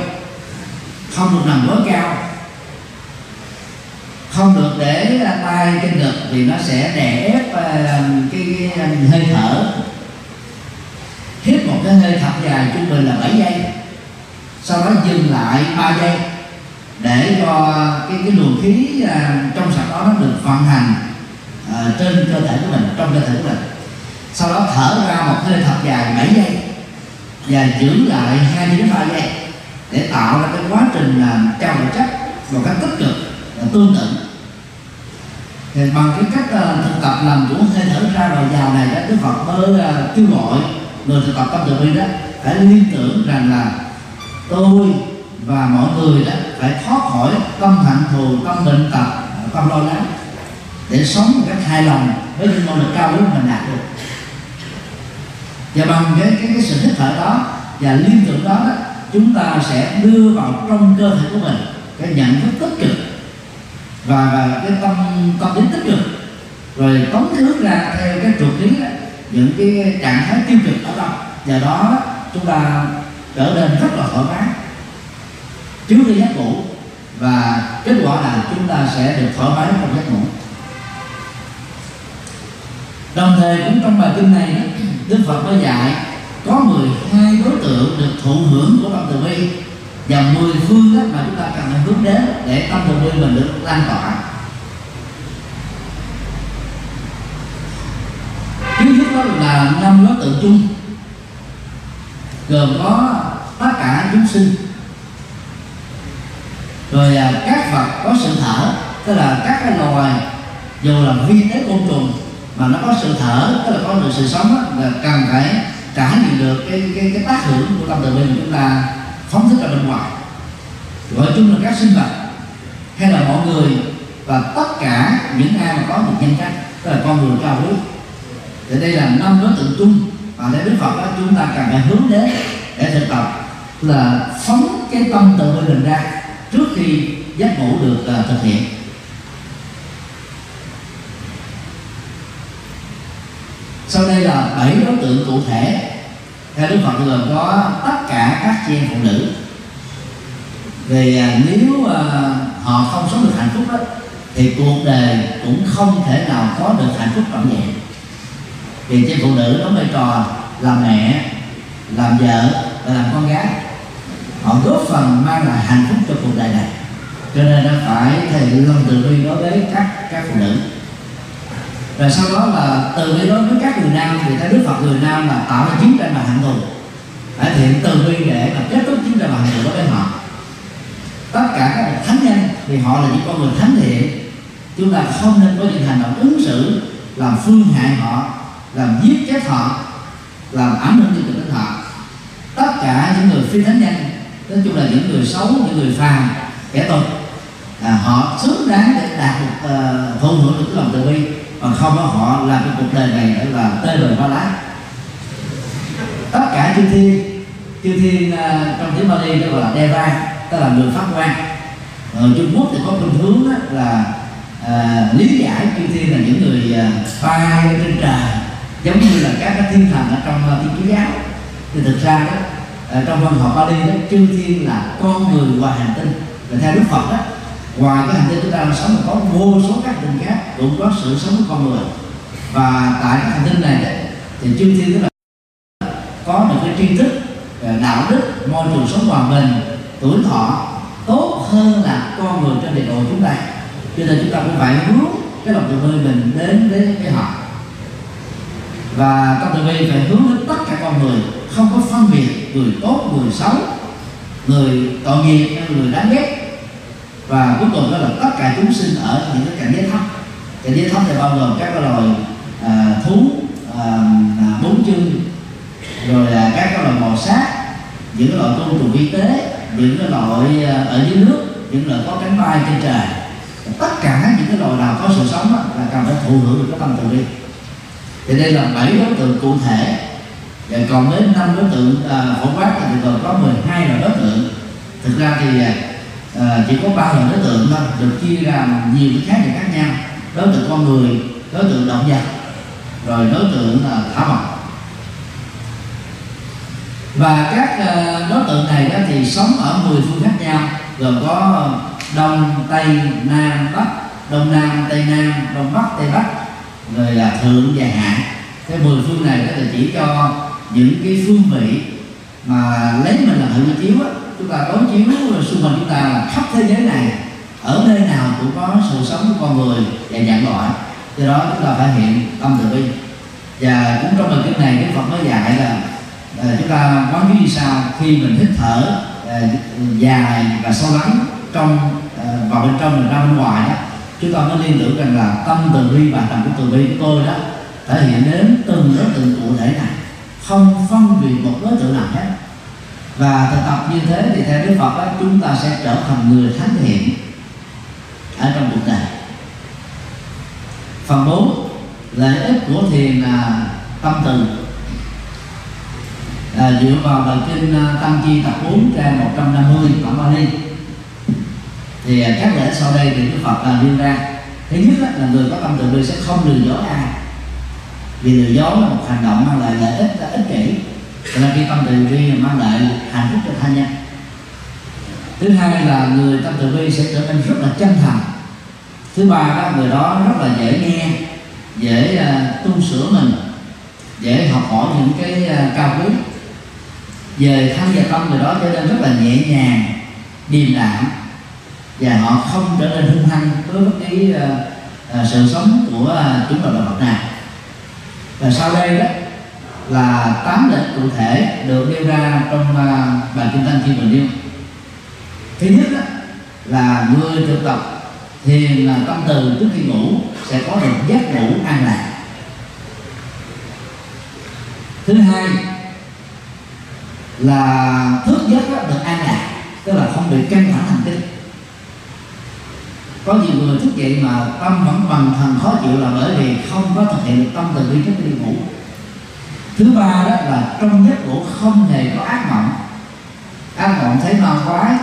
không được nằm gối cao không được để tay trên ngực thì nó sẽ đè ép ờ, cái, ờ, hơi thở. Hít một cái hơi thật dài trung bình là 7 giây. Sau đó dừng lại 3 giây để cho cái cái luồng khí ờ, trong sạch đó nó được vận hành trên cơ thể của mình trong cơ thể của mình. Sau đó thở ra một hơi thật dài 7 giây và giữ lại hai đến ba giây để tạo ra cái quá trình làm trao đổi chất một cách tích cực và tương tự. Thì bằng cái cách uh, thực tập làm chủ hơi thở ra vào vào này đó đức phật mới uh, kêu gọi người thực tập tâm từ bi đó phải liên tưởng rằng là tôi và mọi người đó phải thoát khỏi tâm hạnh thù tâm bệnh tật tâm lo lắng để sống một cách hài lòng với những nỗ lực cao nhất mình đạt được. Và bằng cái cái, cái sự thích thở đó và liên tưởng đó, đó chúng ta sẽ đưa vào trong cơ thể của mình cái nhận thức tích cực và, và cái tâm tâm tính tích cực. Rồi tống thứ ra theo cái trục lý những cái trạng thái tiêu cực ở đâu và đó chúng ta trở nên rất là thoải mái trước khi giấc ngủ. Và kết quả là chúng ta sẽ được thoải mái trong giấc ngủ. Đồng thời cũng trong bài kinh này đức phật có dạy có 12 đối tượng được thụ hưởng của tâm từ bi và 10 phương đó mà chúng ta cần phải hướng đến để tâm từ bi mình được lan tỏa. Thứ nhất đó là năm đối tượng chung gồm có tất cả chúng sinh. Rồi à, các vật có sự thở tức là các cái loài dù là vi tế côn trùng mà nó có sự thở tức là có được sự sống đó, là cần phải trải nghiệm được cái cái cái tác hưởng của tâm từ bi của chúng ta phóng thích ra bên ngoài. Gọi chung là các sinh vật hay là mọi người và tất cả những ai mà có một nhân cách tức là con người cao quý thì đây là năm đối tượng chung mà để đức phật đó chúng ta cần phải hướng đến để thực tập là phóng cái tâm tự bên mình ra trước khi giấc ngủ được uh, thực hiện. Sau đây là bảy đối tượng cụ thể theo đức phật gồm có tất cả các chị em phụ nữ. Vì à, nếu à, họ không sống được hạnh phúc đó thì cuộc đời cũng không thể nào có được hạnh phúc trọn vẹn. Vì chị phụ nữ đóng vai trò làm mẹ làm vợ và làm con gái. Họ góp phần mang lại hạnh phúc cho cuộc đời này. Cho nên nó phải thầy hiện lòng từ bi đối với các các phụ nữ rồi sau đó là từ bi đối với các người nam thì ta đức phật người nam là tạo ra chiến tranh và hạnh thù phải thiện từ bi để mà kết thúc chiến tranh và hạnh thù đối với họ. Tất cả các bậc thánh nhân thì họ là những con người thánh thiện chúng ta không nên có những hành động ứng xử làm phương hại họ làm giết chết họ làm ảnh hưởng đến tinh họ. Tất cả những người phi thánh nhân nói chung là những người xấu những người phàm kẻ tục à, họ xứng đáng để đạt được uh, hưởng được cái lòng từ bi còn không đó họ làm cái cuộc đời này là tê đời ba lá. Tất cả chư thiên chư thiên uh, trong tiếng Bali nó gọi là Deva tức là người phát quan. Ở Trung Quốc thì có khuynh hướng đó là à, lý giải chư thiên là những người à, bay trên trời giống như là các cái thiên thần ở trong uh, thiên chúa giáo. Thì thực ra đó à, trong văn học Bali đó chư thiên là con người ngoài hành tinh. Và theo Đức Phật đó ngoài cái hành tinh chúng ta đang sống có vô số các hành tinh khác cũng có sự sống của con người. Và tại cái hành tinh này thì chư thiên tức là có được cái tri thức à, đạo đức, môi trường sống hòa bình, tuổi thọ tốt hơn là con người trên địa cầu chúng ta. Cho nên chúng ta cũng phải hướng cái lòng từ bi mình đến với cái họ. Và tâm từ bi phải hướng đến tất cả con người, không có phân biệt người tốt, người xấu, người tội nghiệp hay người đáng ghét và cuối cùng đó là tất cả chúng sinh ở những cái cảnh giới thấp. Cảnh giới thấp thì bao gồm các loài à, thú à, à bốn chân rồi là các cái loài bò sát những loài côn trùng vi tế những cái loại à, ở dưới nước những loại có cánh bay trên trời. Tất cả những cái loài nào có sự sống đó, là cần phải thụ hưởng được cái tâm từ bi. Thì đây là bảy đối tượng cụ thể. Và còn đến năm đối tượng à, phổ quát thì còn có 12 loại đối tượng. Thực ra thì à, à, chỉ có ba loại đối tượng thôi. Được chia ra nhiều cái khác biệt khác nhau. Đối tượng con người đối tượng động vật rồi đối tượng là thả vật và các ờ, đối tượng này đó thì sống ở 10 phương khác nhau gồm có đông tây nam bắc đông nam tây nam đông bắc tây bắc rồi là thượng và hạ. Cái mười phương này đó là chỉ cho những cái phương vị mà lấy mình là thượng chiếu á chúng ta đối chiếu xung quanh chúng ta là khắp thế giới này ở nơi nào cũng có sự sống của con người và dạng loại. Do đó chúng ta phải hiện tâm từ bi. Và cũng trong bài kinh này Đức Phật mới dạy là à, chúng ta quán chiếu như sau khi mình hít thở à, dài và sâu lắng trong à, vào bên trong và ra bên ngoài đó chúng ta mới liên tưởng rằng là tâm từ bi và tầm của từ bi của tôi đó thể hiện đến từng đối tượng cụ thể này không phân biệt một đối tượng nào hết và thực tập như thế thì theo Đức Phật đó, chúng ta sẽ trở thành người thánh thiện ở trong cuộc đời. Phần 4 lợi ích của thiền là tâm từ. À, dựa vào bài kinh à, Tăng Chi tập 4 trang 150 bản Bali thì à, các lễ sau đây thì Đức Phật là đưa ra. Thứ nhất là người có tâm từ bi sẽ không lừa dối ai. Vì lừa dối là một hành động mang lại lợi ích là ích kỷ cho nên khi tâm từ bi mang lại hạnh phúc cho tha nhân thứ hai là người tâm từ bi sẽ trở nên rất là chân thành. Thứ ba đó người đó rất là dễ nghe dễ uh, tu sửa mình dễ học hỏi những cái uh, cao quý. Về thân và tâm người đó trở nên rất là nhẹ nhàng điềm đạm và họ không trở nên hung hăng với bất kỳ uh, uh, sự sống của uh, chúng loại đạo Phật nào. Và sau đây đó là tám lệnh cụ thể được nêu ra trong uh, bài kinh tăng chi bình yêu thứ nhất đó, là người thực tập thiền là tâm từ trước khi ngủ sẽ có được giấc ngủ an lạc. Thứ hai là thức giấc được an lạc tức là không bị căng thẳng thần kinh có nhiều người thức dậy mà tâm vẫn bằng thần khó chịu là bởi vì không có thực hiện được tâm từ bi trước khi đi ngủ thứ ba đó là trong giấc ngủ không hề có ác mộng. Ác mộng thấy ma quái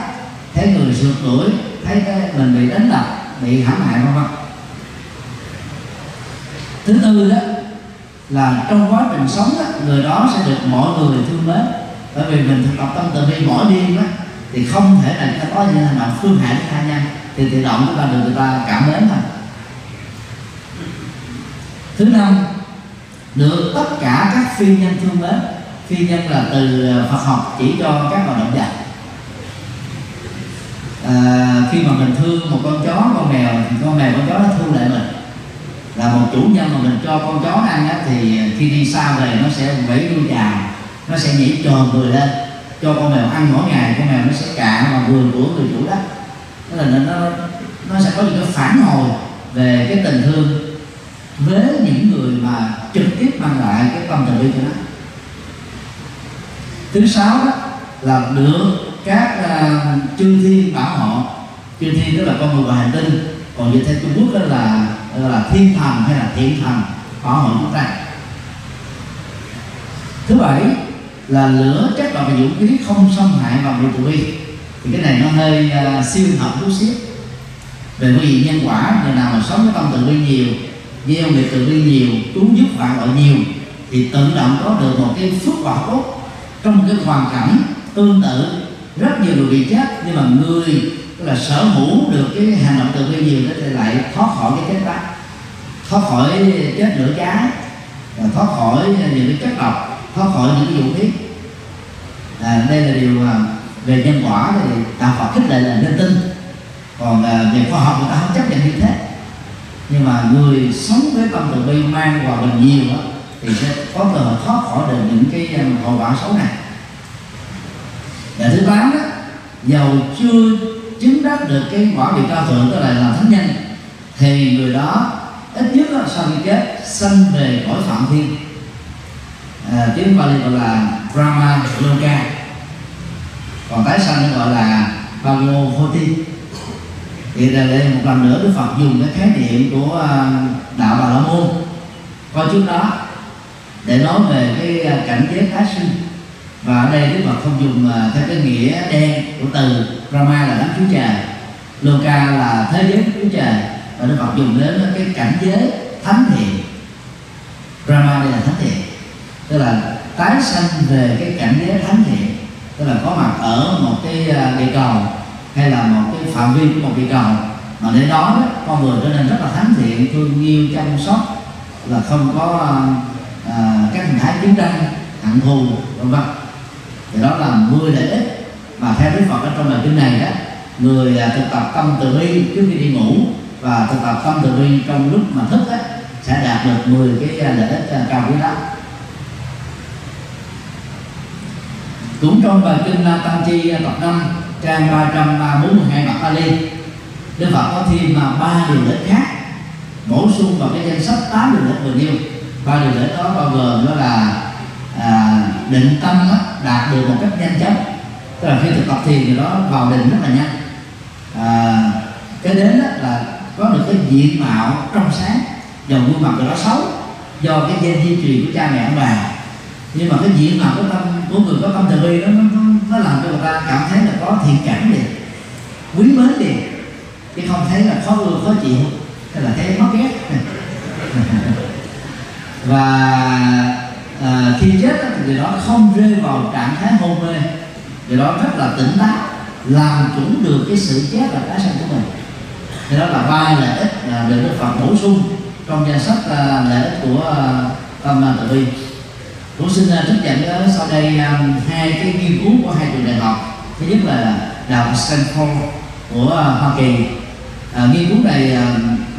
thấy người sượt đuổi thấy mình bị đánh đập bị hãm hại vân vân. Thứ tư đó là trong quá trình sống đó, người đó sẽ được mọi người thương mến. Bởi vì mình thực tập tâm từ bi mỗi đêm đó thì không thể là ta có những hành động phương hại đến tha nhân. Thì tự động chúng ta được người ta cảm mến thôi. Thứ năm được tất cả các phi nhân thương mến. Phi nhân là từ ờ, Phật học chỉ cho các hoạt động vật. À, khi mà mình thương một con chó con mèo thì con mèo con chó nó thương lại mình. Là một chủ nhân mà mình cho con chó ăn á, thì khi đi xa về nó sẽ vẫy đuôi chào nó sẽ nhảy tròn người lên cho con mèo ăn mỗi ngày con mèo nó sẽ cạn vào vườn của người chủ đó tức là nó nó sẽ có những cái phản hồi về cái tình thương với những người mà trực tiếp mang lại cái tâm từ bi cho nó. Thứ sáu đó là được các uh, chư thiên bảo hộ. Chư thiên tức là con người và hành tinh. Còn như theo trung quốc đó là là thiên thần hay là thiện thần bảo hộ chúng ta. Thứ bảy là lửa chất độc và vũ khí không xâm hại vào người tụi bi thì cái này nó hơi uh, siêu hợp chút xíu. Về quý vị nhân quả người nào mà sống với tâm từ bi nhiều gieo nghiệp từ bi nhiều cứu giúp bạn gọi nhiều thì tự động có được một cái phước quả tốt. Trong một cái hoàn cảnh tương tự rất nhiều người bị chết nhưng mà người tức là sở hữu được cái hành động từ bi nhiều đó thì lại thoát khỏi cái chết đó. Thoát khỏi chết lửa cháy thoát khỏi những cái chất độc thoát khỏi những cái vũ khí. À, đây là điều à, về nhân quả thì đạo Phật khích lệ là nên tin. Còn à, về khoa học người ta không chấp nhận như thế nhưng mà người sống với tâm từ bi mang hòa bình nhiều đó, thì sẽ có cơ hội thoát khỏi được những cái à, hậu quả xấu này. Và thứ tám đó giàu chưa chứng đắc được cái quả vị cao thượng tức là làm thánh nhân thì người đó ít nhất là sau khi chết sanh về cõi phạm thiên. À, tiếng Bali gọi là Brahma Loka. Còn tái sanh gọi là Bhagavati thì là đây một lần nữa Đức Phật dùng cái khái niệm của à, đạo Bà La Môn. Coi trước đó, để nói về cái à, cảnh giới tái sinh. Và ở đây Đức Phật không dùng à, theo cái nghĩa đen của từ Brahma là đám Chúa Trời. Loka là thế giới Chúa Trời. Và Đức Phật dùng đến cái cảnh giới thánh thiện. Brahma đây là thánh thiện. Tức là tái sanh về cái cảnh giới thánh thiện. Tức là có mặt ở một cái địa cầu hay là một cái phạm vi của một địa cầu mà để đó con người trở nên rất là thánh thiện thương yêu chăm sóc là không có à, các hình thái chiến tranh hận thù vân vân thì đó là 10 lợi ích mà theo Đức Phật ở trong bài kinh này đó người à, thực tập tâm từ bi trước khi đi ngủ và thực tập tâm từ bi trong lúc mà thức đó, sẽ đạt được 10 cái à, lợi ích à, cao quý đó cũng trong bài kinh Tăng Chi tập năm trang 342 mặt Pali Đức Phật có thêm mà ba điều lễ khác. Bổ sung vào cái danh sách tám điều lễ vừa nêu. Ba điều lễ đó bao gồm đó là à, định tâm đó, đạt được một cách nhanh chóng. Tức là khi thực tập thiền thì đó vào định rất là nhanh. À, cái đến đó là có được cái diện mạo trong sáng dòng gương mặt của nó xấu do cái gen di truyền của cha mẹ ông bà. Nhưng mà cái diện mạo của tâm của người có tâm từ bi đó nó, nó, làm cho người ta cảm thấy là có thiện cảm liền quý mến liền chứ không thấy là khó ưa khó chịu hay là thấy mất ghét. [laughs] Và à, khi chết thì người đó không rơi vào trạng thái hôn mê. Người đó rất là tỉnh táo làm chủ được cái sự chết và cái sinh của mình. Thì đó là ba lợi ích là được Đức Phật bổ sung trong danh sách à, lợi ích của à, tâm à, từ bi cũng xin trích dẫn sau đây um, hai cái nghiên cứu của hai trường đại học. Thứ nhất là đại học Stanford của uh, Hoa Kỳ. À, nghiên cứu này à,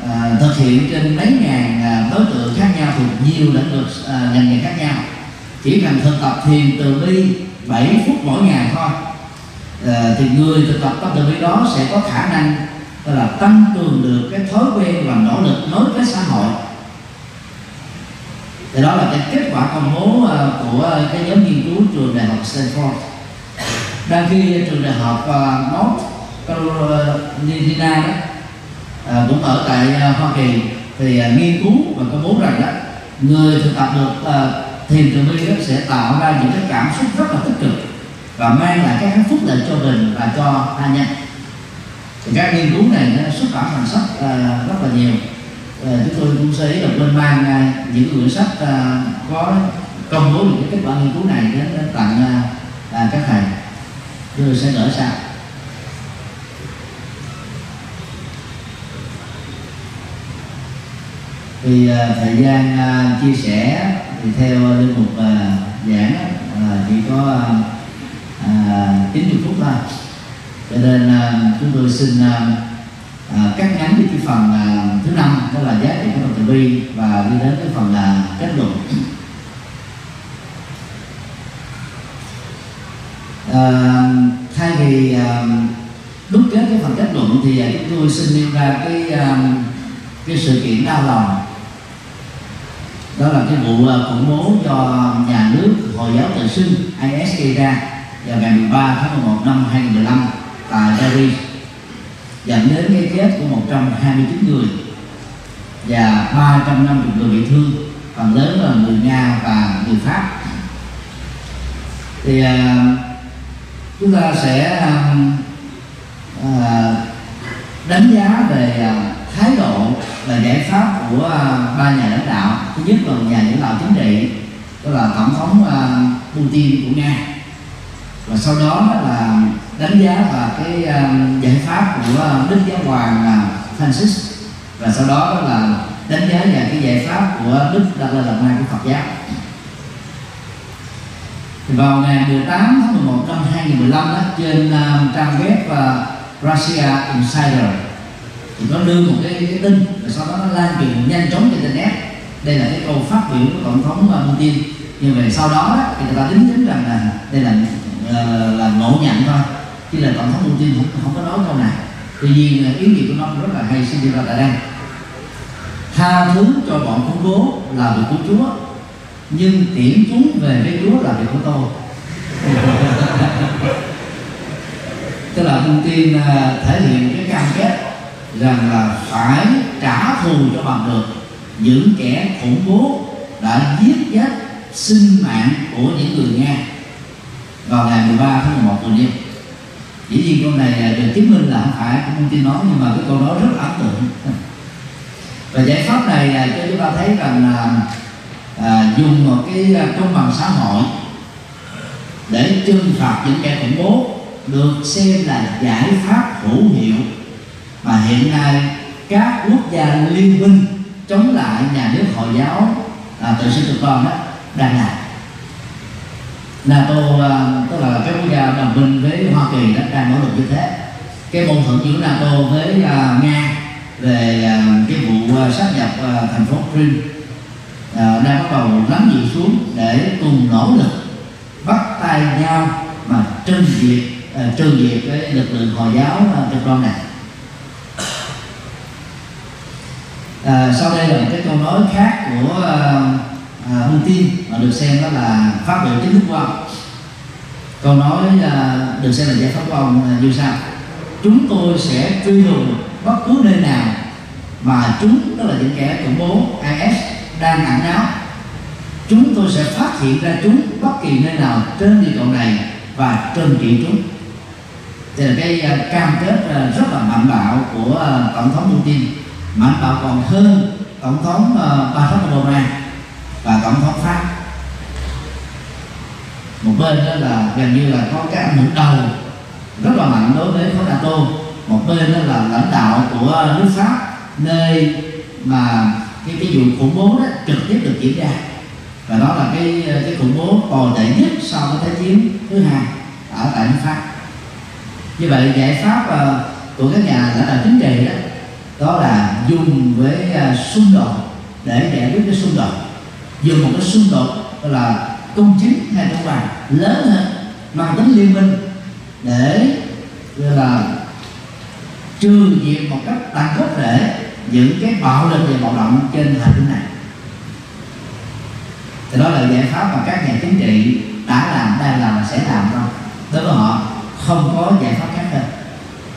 à, thực hiện trên mấy ngàn à, đối tượng khác nhau thuộc nhiều lĩnh vực à, ngành nghề khác nhau. Chỉ cần thực tập thiền từ bi 7 phút mỗi ngày thôi. À, thì người thực tập tâm từ bi đó sẽ có khả năng là tăng cường được cái thói quen và nỗ lực nối với xã hội thì đó là cái kết quả công bố ờ, của cái nhóm nghiên cứu trường đại học Stanford. Đang khi ờ, trường đại học ờ, North Carolina đó cũng ở tại Hoa Kỳ. Thì nghiên cứu và công bố rằng đó, người thực tập được thiền từ bi sẽ tạo ra những cái cảm xúc rất là tích cực và mang lại cái hạnh phúc lợi cho mình và cho tha nhân thì các nghiên cứu này nó xuất bản thành sách rất là nhiều à, chúng tôi cũng sẽ là bên mang à, những quyển sách à, có công bố những cái kết quả nghiên cứu này đến, đến tặng à, à, các thầy. Tôi sẽ gửi sang. Thì à, thời gian à, chia sẻ thì theo linh mục à, giảng à, chỉ có à, à 90 phút thôi. Cho nên à, chúng tôi xin à, Ờ, cắt ngắn đi cái phần à, thứ năm đó là giá trị của đồng từ bi và đi đến cái phần là kết luận. À, thay vì à, đúc kết cái phần kết luận thì à, chúng tôi xin nêu ra cái à, cái sự kiện đau lòng. Đó là cái vụ khủng bố do nhà nước hồi giáo tự xưng IS gây ra vào ngày 13 tháng 11 năm 2015 tại Paris. Dạ, dẫn đến cái chết của 129 người và 350 người bị thương phần lớn là người Nga và người Pháp. Thì uh, chúng ta sẽ uh, đánh giá về uh, thái độ và giải pháp của uh, ba nhà lãnh đạo. Thứ nhất là nhà lãnh đạo chính trị đó là tổng thống uh, Putin của Nga. Và sau đó là đánh giá và cái uh, giải pháp của à, đức giáo hoàng là Francis. Và sau đó là đánh giá về cái giải pháp của đức Dalai Lama của Phật giáo. Thì vào ngày 18 tháng 11 năm 2015 đó, trên uh, trang web uh, Russia Insider thì nó đưa một cái, cái tin và sau đó nó lan truyền nhanh chóng trên internet. Đây là cái câu phát biểu của tổng thống Putin. Nhưng về sau đó, đó thì người ta tính chính rằng là đây là uh, là ngộ nhận thôi khi là tổng thống Putin cũng không có nói câu này tuy nhiên à, ý nghĩa của nó rất là hay, xin đưa ra tại đây. Tha thứ cho bọn khủng bố là việc của Chúa, nhưng tiễn chúng về với Chúa là việc của tôi. [laughs] Tức là thông tin à, thể hiện cái cam kết rằng là phải trả thù cho bằng được những kẻ khủng bố đã giết chết sinh mạng của những người Nga vào ngày 13 tháng 11 vừa qua dĩ nhiên câu này được chứng minh là không phải cũng tin nói nhưng mà cái câu nói rất ấn tượng. Và giải pháp này là cho chúng ta thấy rằng là à, dùng một cái à, công bằng xã hội để trừng phạt những kẻ khủng bố được xem là giải pháp hữu hiệu. Mà hiện nay các quốc gia liên minh chống lại nhà nước hồi giáo à, tự xưng tự con đó đang làm. NATO à, tức là các quốc gia đồng minh Kỳ đã đang nỗ lực như thế. Cái mâu thuẫn giữa NATO với uh, Nga về uh, cái vụ uh, sát nhập uh, thành phố Crimea uh, đang bắt đầu lắng dịu xuống để cùng nỗ lực bắt tay nhau mà trừng diệt uh, trừ diệt cái lực lượng hồi giáo uh, cực đoan này. Uh, sau đây là một cái câu nói khác của uh, uh, Putin mà được xem đó là phát biểu chính thức của ông câu nói uh, được xem là giải pháp của ông à, như sau. Chúng tôi sẽ truy lùng bất cứ nơi nào mà chúng đó là những kẻ khủng bố IS đang ẩn náu. Chúng tôi sẽ phát hiện ra chúng bất kỳ nơi nào trên địa cầu này và trừng trị chúng. Thì là cái uh, cam kết uh, rất là mạnh bạo của uh, tổng thống Putin mạnh bạo còn hơn tổng thống uh, Barack Obama và tổng thống pháp một bên đó là gần như là có cái ảnh hưởng đầu rất là mạnh đối với khối nato một bên đó là lãnh đạo của nước pháp nơi mà cái cái vụ khủng bố đó trực tiếp được diễn ra. Và đó là cái cái khủng bố tồi tệ nhất sau cái thế chiến thứ hai ở tại nước pháp. Như vậy giải pháp uh, của các nhà lãnh đạo chính trị đó đó là dùng với uh, xung đột để giải quyết cái xung đột. Dùng một cái xung đột là công chính hay công bằng lớn hơn mang tính liên minh để là trừ diệt một cách tăng khốc để những cái bạo lực và bạo động trên hành tinh này. Thì đó là giải pháp mà các nhà chính trị đã làm đang làm và sẽ làm thôi. Đối với họ không có giải pháp khác hơn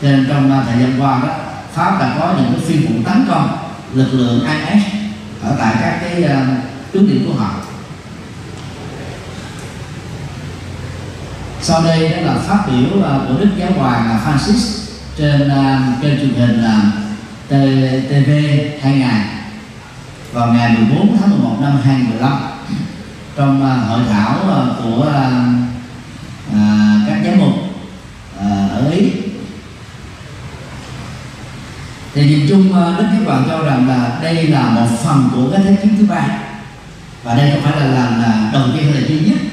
cho nên trong à, thời gian qua đó pháp đã có những cái phi vụ tấn công lực lượng IS ở tại các cái uh, tướng điểm của họ. Sau đây đó là phát biểu uh, của đức giáo hoàng ờ, Francis trên uh, kênh truyền hình uh, TV 2000 vào ngày 14 tháng 11 năm 2015 trong uh, hội thảo uh, của uh, uh, các giám mục uh, ở Ý. Thì nhìn chung uh, Đức Giáo Hoàng cho rằng là đây là một phần của cái thế chiến thứ ba và đây không phải là lần đầu tiên hay là duy nhất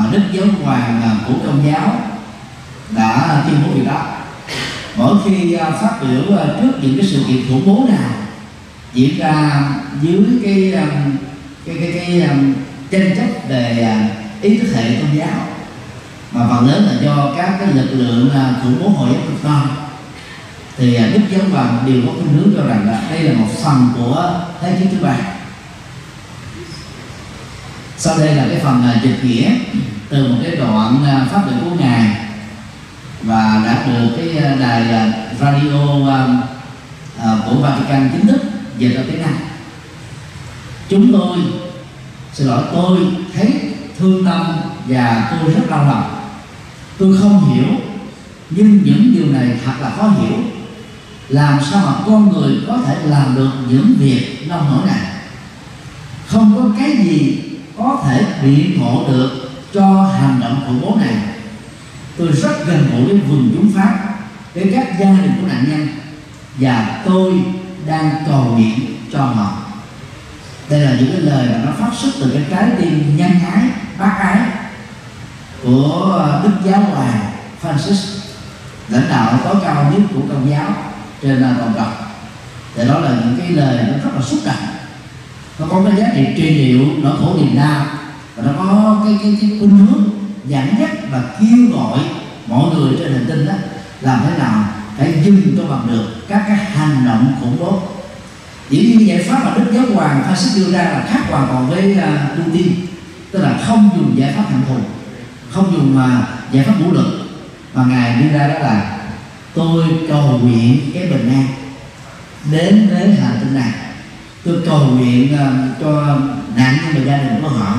mà đức giáo hoàng của công giáo đã tuyên bố điều đó. Mỗi khi à, phát biểu à, trước những cái sự kiện khủng bố nào diễn ra dưới cái à, cái cái cái tranh chấp về ý thức hệ công giáo, mà phần lớn là do các cái lực lượng khủng bố hồi giáo cực đoan, thì đức giáo hoàng đều có khuynh hướng cho rằng là đây là một phần của thế chiến thứ ba sau đây là cái phần à, dịch nghĩa từ một cái đoạn à, pháp phát của ngài và đã được cái à, đài radio của Vatican chính thức về ra tiếng Anh. Chúng tôi, xin lỗi, tôi thấy thương tâm và tôi rất đau lòng. Tôi không hiểu, nhưng những điều này thật là khó hiểu. Làm sao mà con người có thể làm được những việc nông nổi này? Không có cái gì có thể biện hộ được cho hành động khủng bố này. Tôi rất gần gũi với vùng chúng pháp, với các gia đình của nạn nhân, và tôi đang cầu nguyện cho họ. Đây là những cái lời mà nó phát xuất từ cái trái tim nhân ái, bác ái của đức giáo hoàng Francis, lãnh đạo tối cao nhất của công giáo trên toàn cầu thì đó là những cái lời nó rất là xúc động nó có cái giá trị trị liệu nỗi khổ niềm đau và nó có cái cái cái khuynh hướng dẫn dắt và kêu gọi mọi người trên hành tinh đó làm thế nào phải dừng cho bằng được các cái hành động khủng bố. Dĩ nhiên giải pháp mà đức giáo hoàng Francis đưa ra là khác hoàn toàn với à, uh, tu tức là không dùng giải pháp hạnh thù không dùng uh, giải pháp vũ lực. Mà ngài đưa ra đó là tôi cầu nguyện cái bình an đến với hành tinh này tôi cầu nguyện uh, cho nạn nhân và gia đình của họ.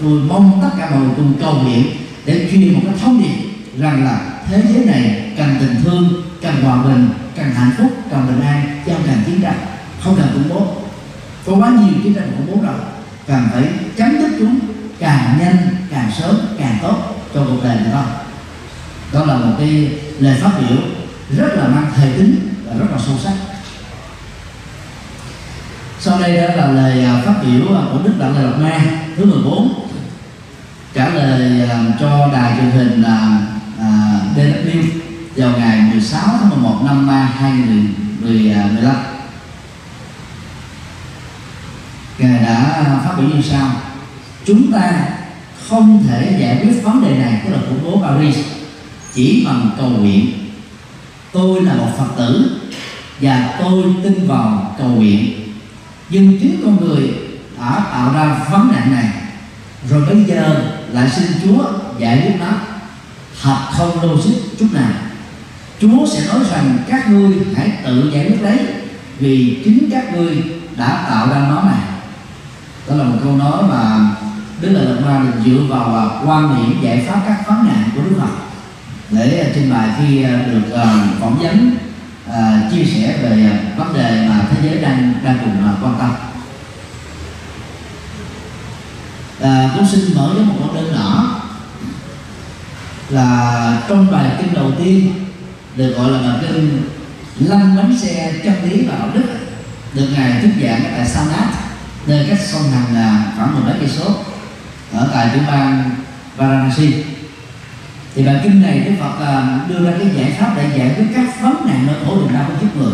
Tôi mong tất cả mọi người cùng cầu nguyện để truyền một cái thông điệp rằng là thế giới này cần tình thương cần hòa bình cần hạnh phúc cần bình an chứ không cần chiến tranh. Không cần khủng bố. Có quá nhiều chiến tranh khủng bố rồi. Cần phải chấm dứt chúng càng nhanh càng sớm càng tốt cho cuộc đời của con. Đó là một cái lời phát biểu rất là mang thời tính và rất là sâu sắc sau đây đó là lời à, phát biểu à, của đức đặng lệ lạt ma thứ 14 trả lời à, cho đài truyền hình DW vào ngày 16 tháng 11 năm 2015 ngài đã phát biểu như sau. Chúng ta không thể giải quyết vấn đề này của là khủng bố Paris chỉ bằng cầu nguyện. Tôi là một phật tử và tôi tin vào cầu nguyện nhưng chính con người đã tạo ra vấn nạn này. Rồi bây giờ lại xin Chúa giải quyết nó. Thật không logic chút nào. Chúa sẽ nói rằng các ngươi hãy tự giải quyết đấy vì chính các ngươi đã tạo ra nó này đó là một câu nói mà Đức Lệ Lạt Ma dựa vào và quan niệm giải pháp các vấn nạn của Đức Phật. Để trình bày khi à, được à, phỏng vấn À, chia sẻ về vấn đề mà thế giới đang đang cùng à, quan tâm. À, cũng xin mở với một câu đơn nhỏ là trong bài kinh đầu tiên được gọi là bài kinh lăn bánh xe chân lý và đạo đức được ngài thuyết giảng tại Sanat nơi cách sông Hằng là khoảng một mấy cây số ở tại tiểu bang Varanasi thì bài kinh này Đức Phật à, đưa ra cái giải pháp để giải quyết các vấn nạn nỗi khổ niềm đau của kiếp người.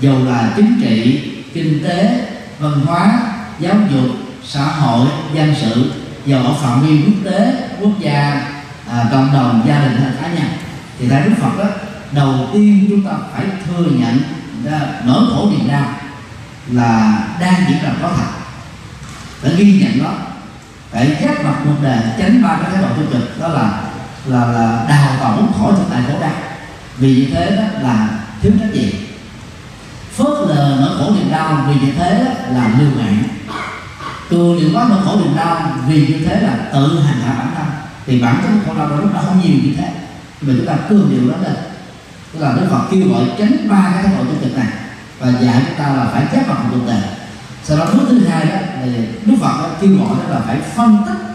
Dầu là chính trị kinh tế văn hóa giáo dục xã hội dân sự dầu ở phạm vi quốc tế quốc gia à, cộng đồng gia đình hay cá nhân. Thì tại đức phật đó đầu tiên chúng ta phải thừa nhận ra nỗi khổ niềm đau là đang diễn ra có thật. Phải ghi nhận đó phải giác mặt một đề tránh ba cái thái độ tiêu cực đó là là là đào tổng muốn khỏi thực tại khổ đau. Vì như thế đó là thiếu trách nhiệm. Phớt lờ nỗi khổ niềm đau, vì như thế đó là lưu mạng. Cường điệu quá nỗi khổ niềm đau, vì như thế là tự hành hạ bản thân. Thì bản chất khổ đau đó nó không nhiều như thế. Mà chúng ta cương điệu đó lên. Tức là đức phật kêu gọi tránh ba cái thái độ tiêu cực này. Và dạy chúng ta là phải chấp bằng cuộc đời sau đó bước thứ hai đó, là đức phật kêu gọi đó là phải phân tích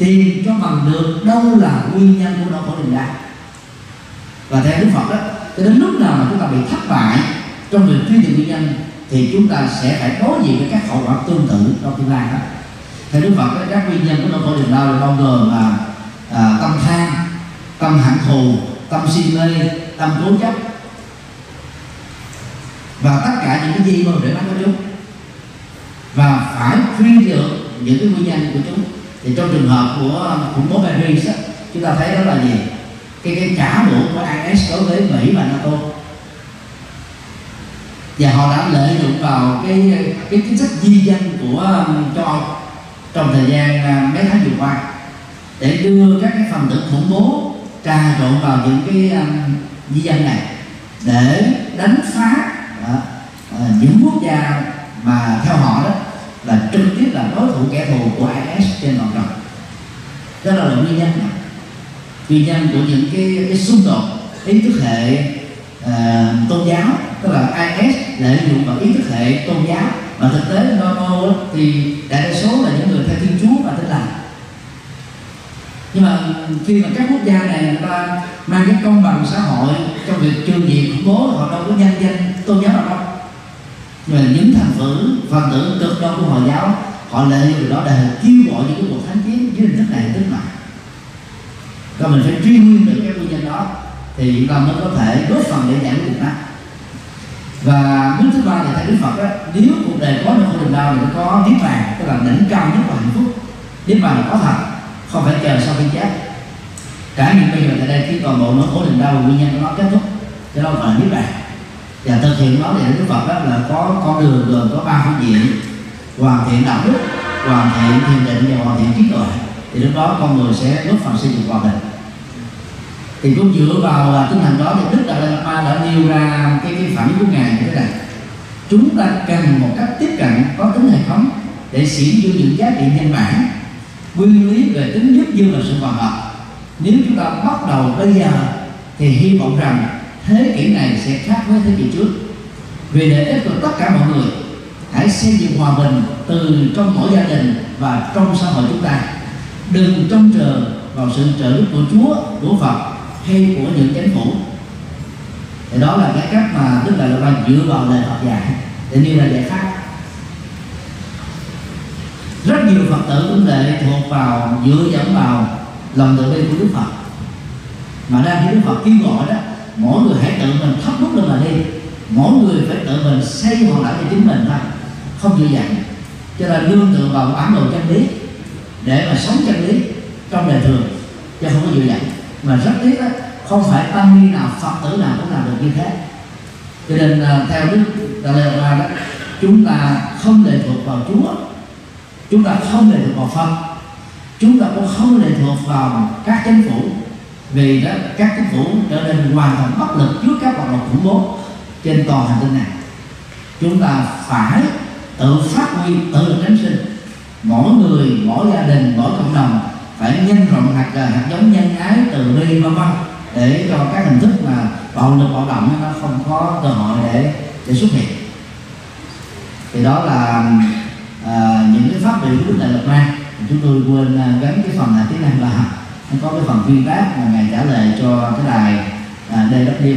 tìm cho bằng được đâu là nguyên nhân của nỗi khổ niềm đau và theo đức phật đó cho đến lúc nào mà chúng ta bị thất bại trong việc truy tìm nguyên nhân thì chúng ta sẽ phải đối diện với các hậu quả tương tự trong tương lai đó. Theo đức phật đó, các nguyên nhân của nỗi khổ niềm đau là bao gồm là à, tâm than tâm hận thù tâm si mê tâm cố chấp. Và tất cả những cái gì mà để nó có chúng. Và phải truy được những cái nguyên nhân của chúng thì trong trường hợp của khủng bố Paris á, chúng ta thấy đó là gì? Cái cái trả đũa của IS đối với Mỹ và NATO. Và họ đã lợi dụng vào cái cái chính sách di dân của um, châu Âu trong thời gian à, mấy tháng vừa qua để đưa các cái phần tử khủng bố trà trộn vào những cái um, di dân này để đánh phá đó, những quốc gia mà theo họ đó là trực tiếp là đối thủ kẻ thù của IS trên toàn cầu. Đó là nguyên nhân này. nguyên nhân của những cái cái xung đột ý thức hệ uh, tôn giáo tức là IS lợi dụng vào ý thức hệ tôn giáo. Mà thực tế nó thì đại đa số là những người theo thiên chúa và tin lành. Nhưng mà khi mà các quốc gia này người ta mang cái công bằng xã hội trong việc trừ diệt khủng bố họ đâu có nhân danh tôn giáo nào đâu mà những thành tử phần tử cực đoan của hồi giáo. Họ lợi dụng đó để kêu gọi những cái cuộc thánh chiến dưới hình thức này tức là và mình phải truy nguyên được cái nguyên nhân đó, thì chúng ta mới có thể góp phần để giải quyết được nó. Và bước thứ ba thì theo đức phật đó, nếu cuộc đời có được khổ đau thì nó có niết bàn, tức là đỉnh cao nhất của hạnh phúc. Niết bàn là có thật, không phải chờ sau khi chết. Cả những bây giờ tại đây khi toàn bộ nó khổ niềm đau nguyên nhân của nó kết thúc. Cho nó gọi là niết bàn và thực hiện nó thì đức phật đó là có con đường gồm có ba phương diện. Hoàn thiện đạo đức, hoàn thiện thiền định và hoàn thiện trí tuệ. Thì lúc đó con người sẽ góp phần xây dựng hòa bình. Thì cũng dựa vào à, tinh thần đó thì đức đại lạt ma đã nêu ra cái cái phản ứng của ngài như thế này. Chúng ta cần một cách tiếp cận, có tính hệ thống để xỉn dương những giá trị nhân bản nguyên lý về tính nhất dương là sự hòa hợp. Nếu chúng ta bắt đầu bây giờ thì hy vọng rằng thế kỷ này sẽ khác với thế kỷ trước. Vì lợi ích của tất cả mọi người hãy xây dựng hòa bình từ trong mỗi gia đình và trong xã hội chúng ta. Đừng trông chờ vào sự trợ giúp của Chúa, của Phật hay của những chính phủ. Thì đó là cái cách mà Đức Đại Lạt Ma dựa vào lời Phật dạy. Để nêu ra giải pháp. Rất nhiều Phật tử cũng lệ thuộc vào dựa dẫn vào lòng từ bi của Đức Phật. Mà đang khi Đức Phật kêu gọi đó mỗi người hãy tự mình thắp nút lên mà đi. Mỗi người phải tự mình xây hòn lại cho chính mình thôi. Không dễ dàng. Cho nên nương tựa vào bản đồ chân lý để mà sống chân lý trong đời thường, chứ không có dễ dàng. Mà rất tiếc đó không phải tăng ni nào, phật tử nào cũng làm được như thế. Cho nên à, theo đức Dalai Lama đó, chúng ta không lệ thuộc vào Chúa. Chúng ta không lệ thuộc vào Phật. Chúng ta cũng không lệ thuộc vào các chính phủ vì đó các chính phủ trở nên hoàn toàn bất lực trước các hoạt động khủng bố trên toàn hành tinh này. Chúng ta phải tự phát huy tự lực cánh sinh. Mỗi người mỗi gia đình mỗi cộng đồng phải nhân rộng hạt à, hạt giống nhân ái từ bi vân vân để cho các hình thức mà bạo lực bạo động nó không có cơ hội để để xuất hiện. Thì đó là à, những cái phát biểu của đại lạt ma chúng tôi quên à, gắn cái phần là tiếng anh là có cái phần viên tác mà ngài trả lời cho cái đài à, DW